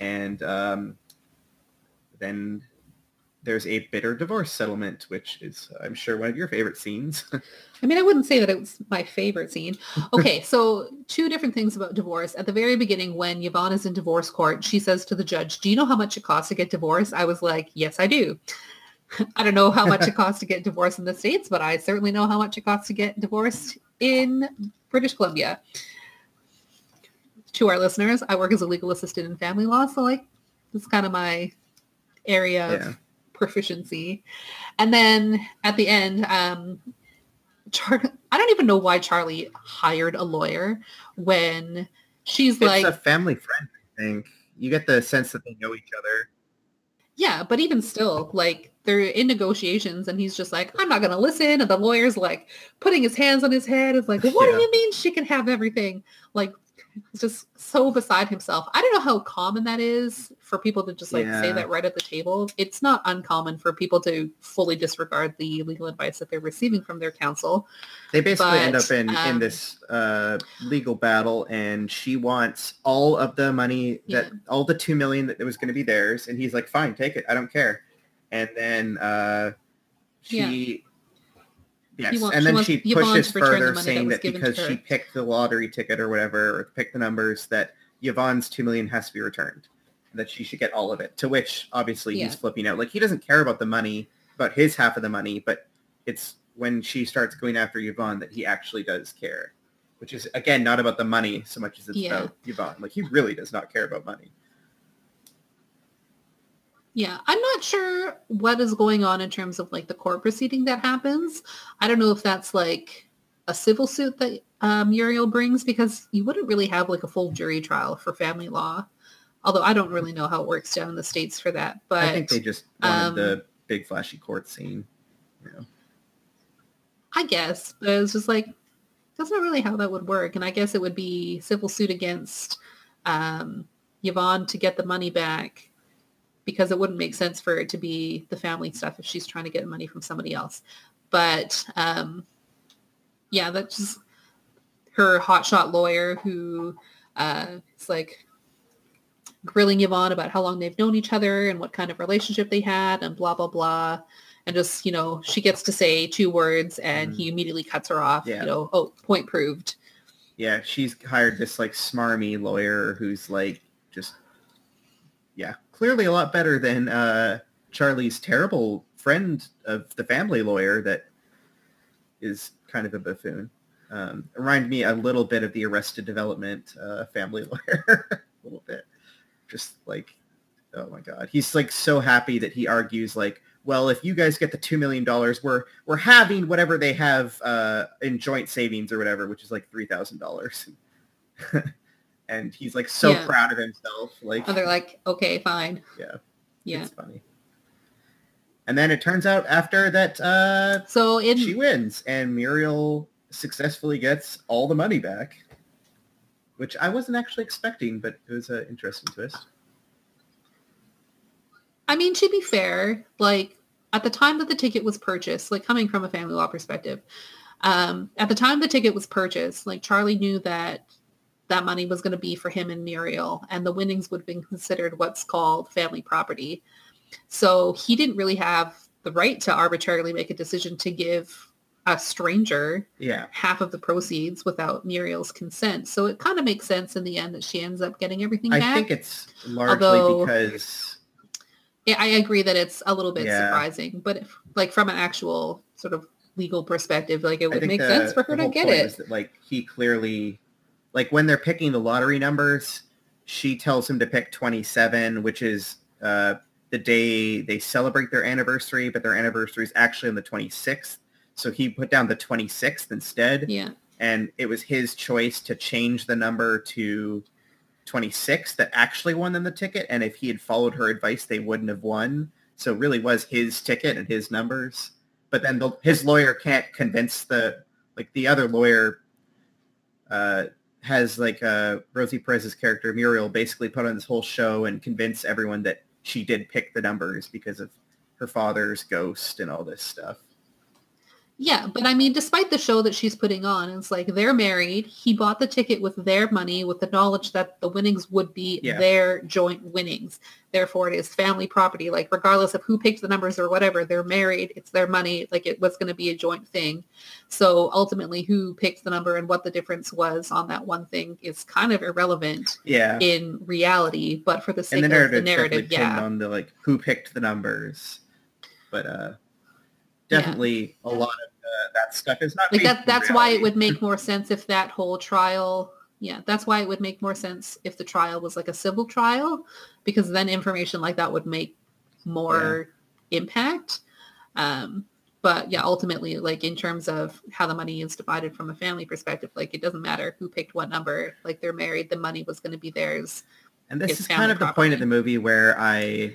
and um, then there's a bitter divorce settlement, which is I'm sure one of your favorite scenes. I mean, I wouldn't say that it was my favorite scene. Okay, so two different things about divorce. At the very beginning, when Yvonne is in divorce court, she says to the judge, do you know how much it costs to get divorced? I was like, yes, I do. I don't know how much it costs to get divorced in the States, but I certainly know how much it costs to get divorced in British Columbia. To our listeners, I work as a legal assistant in family law, so like, is kind of my area of Yeah. Proficiency. And then at the end, um, Char- I don't even know why Charlie hired a lawyer when she's it's like, a family friend, I think. You get the sense that they know each other. yeah, but even still, like they're in negotiations and he's just like, I'm not going to listen. And the lawyer's like putting his hands on his head. It's like, what Yeah. do you mean she can have everything? Like, just so beside himself. I don't know how common that is for people to just like say that right at the table. It's not uncommon for people to fully disregard the legal advice that they're receiving from their counsel. They basically end up in, in um, this uh, legal battle, and she wants all of the money that Yeah. all the two million that was going to be theirs, and he's like, "Fine, take it. I don't care." And then uh, she, yes, He want- and she then wants she pushes to return the further, money that saying that, because she picked the lottery ticket or whatever, or picked the numbers, that Yvonne's two million has to be returned, that she should get all of it. To which, obviously, he's flipping out. Like he doesn't care about the money, about his half of the money, but it's when she starts going after Yvonne that he actually does care, which is again not about the money so much as it's Yeah. about Yvonne. Like he really does not care about money. Yeah, I'm not sure what is going on in terms of like the court proceeding that happens. I don't know if that's like a civil suit that uh, Muriel brings because you wouldn't really have like a full jury trial for family law. Although I don't really know how it works down in the states for that, but I think they just wanted um, the big flashy court scene. Know. I guess, but it's just like that's not really how that would work. And I guess it would be civil suit against um, Yvonne to get the money back because it wouldn't make sense for it to be the family stuff if she's trying to get money from somebody else. But um, yeah, that's just her hotshot lawyer who uh, is like grilling Yvonne about how long they've known each other and what kind of relationship they had and blah, blah, blah and just you know she gets to say two words and Mhm. he immediately cuts her off Yeah. you know oh point proved Yeah, she's hired this like smarmy lawyer who's like just yeah, clearly a lot better than uh Charlie's terrible friend of the family lawyer that is kind of a buffoon. Um, reminded me a little bit of the Arrested Development uh, family lawyer, a little bit. Just like, oh my god, he's like so happy that he argues like, well, if you guys get the two million dollars, we're we're having whatever they have uh, in joint savings or whatever, which is like three thousand dollars. and he's like so Yeah. proud of himself. Like, And they're like, okay, fine. yeah, Yeah. it's funny. And then it turns out after that uh, So in she wins, and Muriel successfully gets all the money back, which I wasn't actually expecting, but it was an interesting twist. I mean, to be fair, like at the time that the ticket was purchased, like coming from a family law perspective, um, at the time the ticket was purchased, like Charlie knew that that money was going to be for him and Muriel, and the winnings would have been considered what's called family property. So he didn't really have the right to arbitrarily make a decision to give a stranger Yeah, half of the proceeds without Muriel's consent. So it kind of makes sense in the end that she ends up getting everything I back. think it's largely Although- because Yeah, I agree that it's a little bit Yeah. surprising, but if, like from an actual sort of legal perspective, like it would make the- sense for her to get it. that, like he clearly, like when they're picking the lottery numbers, she tells him to pick 27, which is uh, the day they celebrate their anniversary, but their anniversary is actually on the 26th. So he put down the 26th instead. Yeah, and it was his choice to change the number to 26 that actually won them the ticket and if he had followed her advice they wouldn't have won so it really was his ticket and his numbers but then the, his lawyer can't convince the like the other lawyer uh, has like uh, Rosie Perez's character Muriel basically put on this whole show and convince everyone that she did pick the numbers because of her father's ghost and all this stuff. Yeah, but I mean, despite the show that she's putting on, it's like they're married. He bought the ticket with their money, with the knowledge that the winnings would be Yeah. their joint winnings. Therefore, it is family property. Like regardless of who picked the numbers or whatever, they're married. It's their money. Like it was going to be a joint thing. So ultimately, who picked the number and what the difference was on that one thing is kind of irrelevant. Yeah. in reality, but for the sake the of the narrative, narrative, yeah. on the like who picked the numbers, but uh, definitely a lot of uh, that stuff is not Like that that's why it would make more sense if that whole trial yeah, that's why it would make more sense if the trial was like a civil trial because then information like that would make more impact. Um but yeah, ultimately like in terms of how the money is divided from a family perspective, like it doesn't matter who picked what number. Like they're married, the money was going to be theirs. And this is kind of the point of the movie where I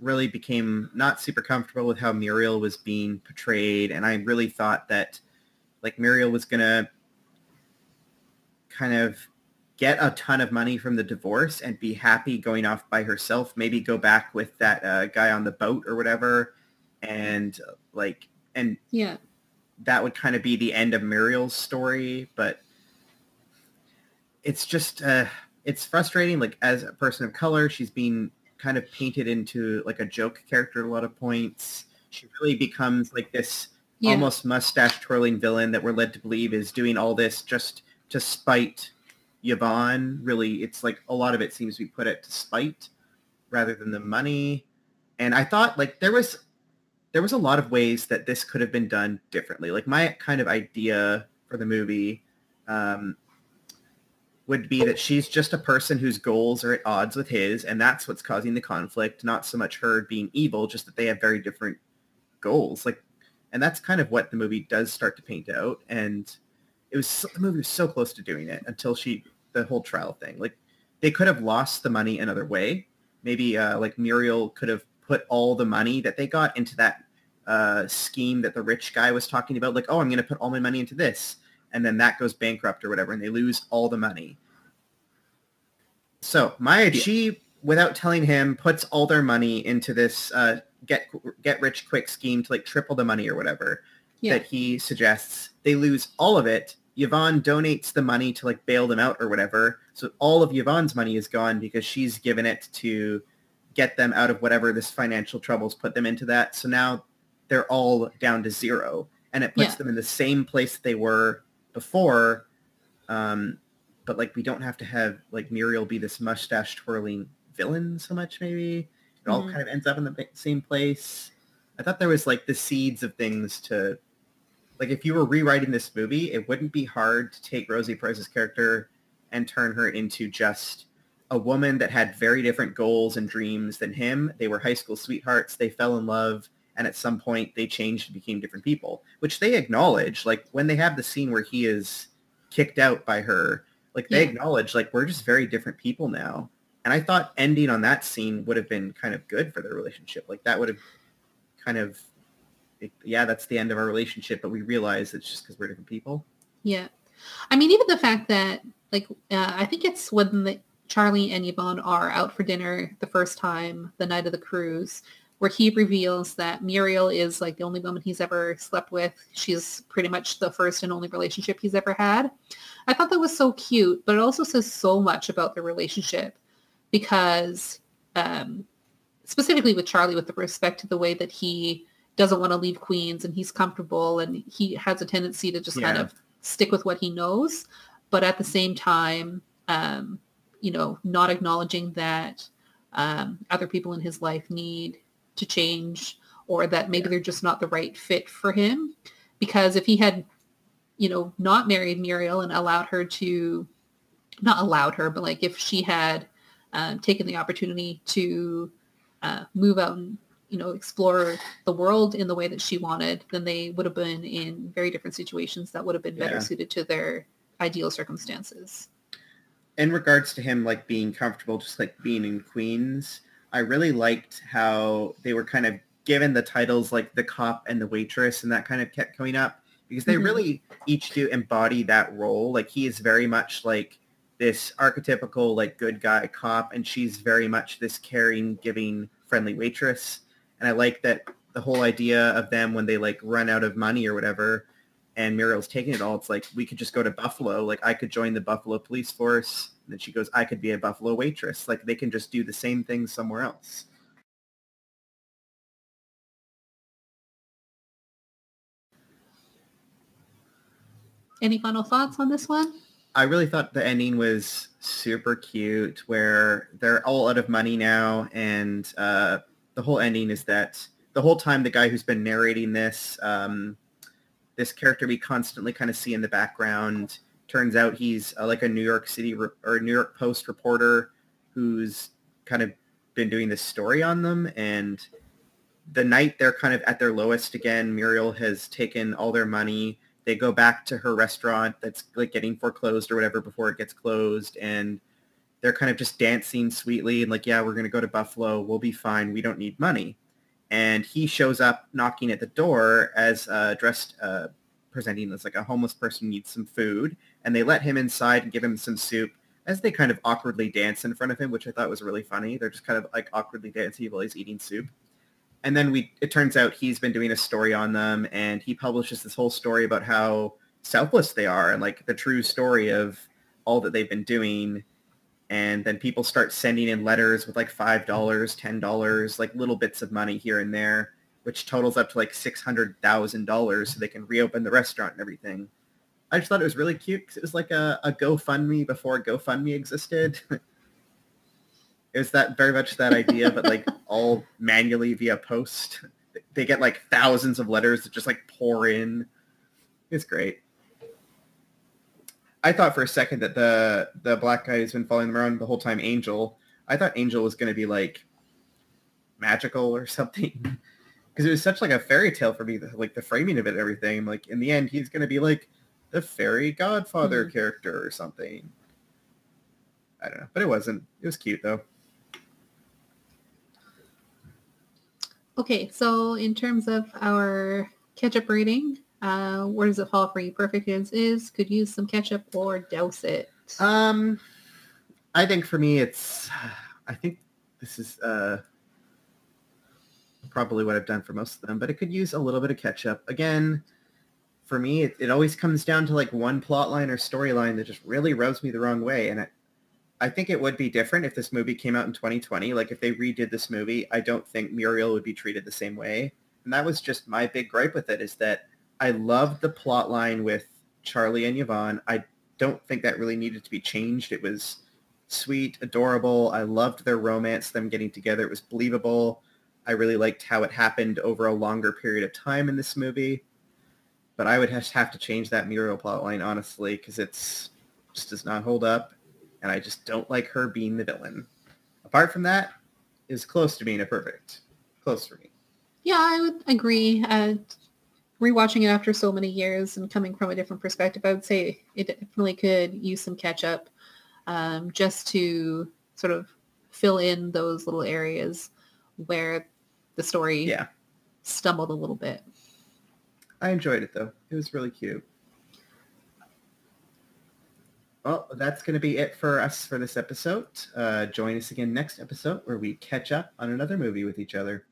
really became not super comfortable with how Muriel was being portrayed, and I really thought that like Muriel was gonna kind of get a ton of money from the divorce and be happy going off by herself. Maybe go back with that uh, guy on the boat or whatever, and like and Yeah. that would kind of be the end of Muriel's story, but it's just uh it's frustrating like as a person of color she's being kind of painted into like a joke character a lot of points she really becomes like this Yeah. almost mustache twirling villain that we're led to believe is doing all this just to spite Yvonne really it's like a lot of it seems to be put at to spite rather than the money and I thought like there was there was a lot of ways that this could have been done differently. Like my kind of idea for the movie um, would be that she's just a person whose goals are at odds with his, and that's what's causing the conflict. Not so much her being evil, just that they have very different goals. Like, and that's kind of what the movie does start to paint out. And it was the movie was so close to doing it until she the whole trial thing. Like, they could have lost the money another way. Maybe uh, like Muriel could have put all the money that they got into that uh, scheme that the rich guy was talking about. Like, oh, I'm going to put all my money into this, and then that goes bankrupt or whatever, and they lose all the money. So Maya, Yeah. she, without telling him, puts all their money into this uh, get get rich quick scheme to like triple the money or whatever Yeah. that he suggests. They lose all of it. Yvonne donates the money to like bail them out or whatever. So all of Yvonne's money is gone because she's given it to get them out of whatever this financial troubles put them into that. So now they're all down to zero and it puts Yeah. them in the same place they were before. Um, but like we don't have to have like Muriel be this mustache twirling villain so much maybe. It all Mhm. kind of ends up in the same place. I thought there was like the seeds of things to like if you were rewriting this movie, it wouldn't be hard to take Rosie Perez's character and turn her into just a woman that had very different goals and dreams than him. They were high school sweethearts. They fell in love. And at some point they changed and became different people, which they acknowledge. Like when they have the scene where he is kicked out by her, like they yeah. acknowledge like we're just very different people now. And I thought ending on that scene would have been kind of good for their relationship. Like that would have kind of yeah, that's the end of our relationship, but we realize it's just because we're different people. Yeah. I mean, even the fact that, like, uh, I think it's when the, Charlie and Yvonne are out for dinner the first time, the night of the cruise, where he reveals that Muriel is like the only woman he's ever slept with. She's pretty much the first and only relationship he's ever had. I thought that was so cute, but it also says so much about the relationship because um, specifically with Charlie, with the respect to the way that he doesn't want to leave Queens and he's comfortable and he has a tendency to just yeah. kind of stick with what he knows. But at the same time, um, you know, not acknowledging that um, other people in his life need to change or that maybe they're just not the right fit for him. Because if he had, you know, not married Muriel and allowed her to, not allowed her, but like if she had um, taken the opportunity to uh, move out and you know, explore the world in the way that she wanted, then they would have been in very different situations that would have been better yeah. suited to their ideal circumstances. In regards to him like being comfortable just like being in Queens, I really liked how they were kind of given the titles like the cop and the waitress and that kind of kept coming up because they mm-hmm. really each do embody that role. Like he is very much like this archetypical like good guy cop and she's very much this caring, giving, friendly waitress and I like that the whole idea of them when they like run out of money or whatever, and Muriel's taking it all. It's like we could just go to Buffalo. Like I could join the Buffalo police force. And then she goes, I could be a Buffalo waitress. Like they can just do the same thing somewhere else. Any final thoughts on this one? I really thought the ending was super cute where they're all out of money now and uh, the whole ending is that the whole time the guy who's been narrating this, um, this character we constantly kind of see in the background, turns out he's uh, like a New York City re- or New York Post reporter who's kind of been doing this story on them. And the night they're kind of at their lowest again, Muriel has taken all their money. They go back to her restaurant that's like getting foreclosed or whatever before it gets closed. And they're kind of just dancing sweetly and like, yeah, we're going to go to Buffalo. We'll be fine. We don't need money. And he shows up knocking at the door as uh, dressed, uh, presenting as like a homeless person needs some food. And they let him inside and give him some soup as they kind of awkwardly dance in front of him, which I thought was really funny. They're just kind of like awkwardly dancing while he's eating soup. And then we, it turns out he's been doing a story on them and he publishes this whole story about how selfless they are and like the true story of all that they've been doing and then people start sending in letters with like five dollars, ten dollars, like little bits of money here and there, which totals up to like six hundred thousand dollars, so they can reopen the restaurant and everything. I just thought it was really cute because it was like a, a GoFundMe before GoFundMe existed. it was that very much that idea, but like all manually via post. They get like thousands of letters that just like pour in. It's great. I thought for a second that the the black guy who's been following them around the whole time, Angel. I thought Angel was going to be like magical or something because it was such like a fairy tale for me. Like the framing of it, and everything. Like in the end, he's going to be like the fairy godfather mm-hmm. character or something. I don't know, but it wasn't. It was cute though. Okay, so in terms of our catch-up rating, uh, where does it fall for you? Perfect as is. Could use some ketchup or douse it. Um, I think for me, it's. I think this is uh probably what I've done for most of them, but it could use a little bit of ketchup. Again, for me, it, it always comes down to like one plot line or storyline that just really rubs me the wrong way, and I think it would be different if this movie came out in 2020. Like if they redid this movie, I don't think Muriel would be treated the same way. And that was just my big gripe with it is that I loved the plot line with Charlie and Yvonne. I don't think that really needed to be changed. It was sweet, adorable. I loved their romance, them getting together. It was believable. I really liked how it happened over a longer period of time in this movie. but I would have to change that Muriel plotline honestly because it's just does not hold up, and I just don't like her being the villain. Apart from that, is close to being a perfect. Close for me. Yeah, I would agree. Uh, rewatching it after so many years and coming from a different perspective, I would say it definitely could use some catch up um, just to sort of fill in those little areas where the story Yeah, stumbled a little bit. I enjoyed it though. It was really cute. Well, that's going to be it for us for this episode. Uh, join us again next episode where we catch up on another movie with each other.